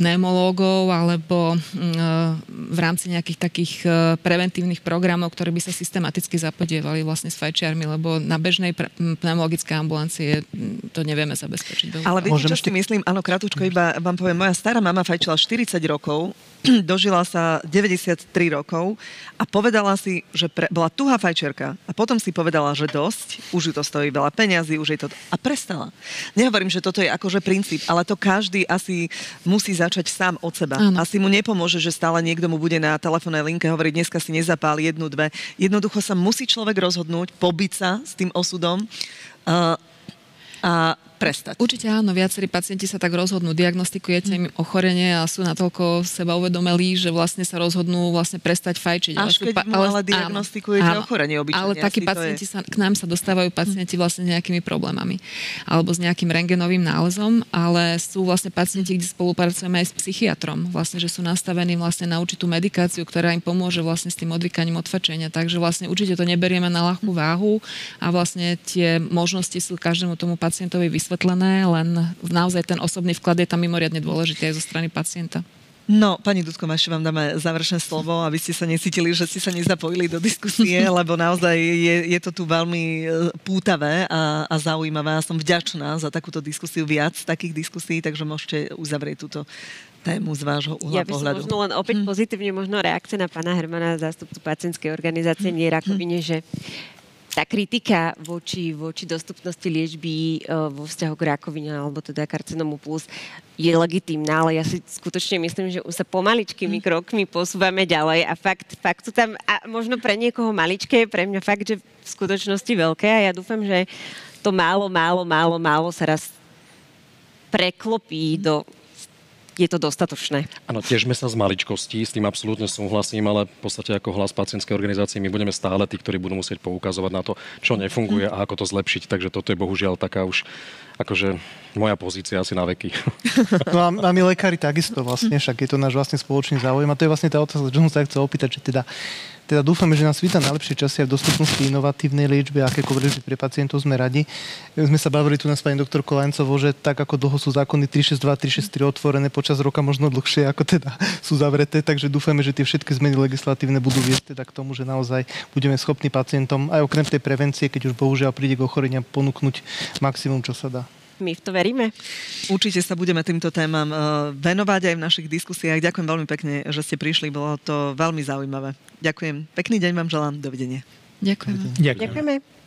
pneumológov alebo mm, v rámci nejakých takých e, preventívnych programov, ktoré by sa systematicky zapodievali vlastne s fajčiarmi, lebo na bežnej pneumologickej ambulancie to nevieme zabezpečiť. Ale viete, čo si myslím? Áno, krátko iba vám poviem. Moja stará mama fajčila 40 rokov dožila sa 93 rokov a povedala si, že pre, bola tuhá fajčerka a potom si povedala, že dosť, už ju to stojí veľa peňazí, už jej to... A prestala. Nehovorím, že toto je akože princíp, ale to každý asi musí začať sám od seba. Ano. Asi mu nepomôže, že stále niekto mu bude na telefónnej linke hovoriť, dneska si nezapál jednu, dve. Jednoducho sa musí človek rozhodnúť, pobiť sa s tým osudom uh, a prestať. Určite áno, viacerí pacienti sa tak rozhodnú, diagnostikujete im ochorenie a sú natoľko seba uvedomelí, že vlastne sa rozhodnú vlastne prestať fajčiť. Až keď mu ale, ale diagnostikujete áno, ochorenie obyčajne. Ale takí pacienti je... sa, k nám sa dostávajú pacienti vlastne nejakými problémami alebo s nejakým rengenovým nálezom, ale sú vlastne pacienti, kde spolupracujeme aj s psychiatrom, vlastne, že sú nastavení vlastne na určitú medikáciu, ktorá im pomôže vlastne s tým odvykaním odfačenia. Takže vlastne určite to neberieme na ľahkú váhu a vlastne tie možnosti sú každému tomu pacientovi vysvetlené vysvetlené, len naozaj ten osobný vklad je tam mimoriadne dôležitý aj zo strany pacienta. No, pani Dudko, ešte vám dáme záverečné slovo, aby ste sa necítili, že ste sa nezapojili do diskusie, lebo naozaj je, je to tu veľmi e, pútavé a, a zaujímavé. A som vďačná za takúto diskusiu, viac takých diskusí, takže môžete uzavrieť túto tému z vášho uhla ja by pohľadu. možno len opäť hm. pozitívne možno reakcia na pána Hermana, zástupcu pacientskej organizácie hm. Nie rakovine, že tá kritika voči, voči dostupnosti liečby uh, vo vzťahu k rakovine alebo teda karcinomu plus je legitímna, ale ja si skutočne myslím, že už sa pomaličkými hm. krokmi posúvame ďalej a fakt, fakt sú tam, a možno pre niekoho maličké, pre mňa fakt, že v skutočnosti veľké a ja dúfam, že to málo, málo, málo, málo sa raz preklopí do je to dostatočné. Áno, tiežme sa z maličkostí, s tým absolútne súhlasím, ale v podstate ako hlas pacientskej organizácie my budeme stále tí, ktorí budú musieť poukazovať na to, čo nefunguje a ako to zlepšiť. Takže toto je bohužiaľ taká už akože moja pozícia asi na veky. No a, a my lekári takisto vlastne, však je to náš vlastne spoločný záujem a to je vlastne tá otázka, čo som sa chcel opýtať, že teda Teda dúfame, že nás víta najlepšie časy aj v dostupnosti inovatívnej liečby, akékoľvek liečby pre pacientov sme radi. Sme sa bavili tu na s pani doktor Kolancovou, že tak ako dlho sú zákony 362, 363 otvorené počas roka, možno dlhšie ako teda sú zavreté, takže dúfame, že tie všetky zmeny legislatívne budú viesť teda k tomu, že naozaj budeme schopní pacientom aj okrem tej prevencie, keď už bohužiaľ príde k ochoreniam, ponúknuť maximum, čo sa dá. My v to veríme. Určite sa budeme týmto témam eh, venovať aj v našich diskusiách. Ďakujem veľmi pekne, že ste prišli, bolo to veľmi zaujímavé. Ďakujem. Pekný deň vám želám. Dovidenia. Ďakujem. Ďakujem. Ďakujeme.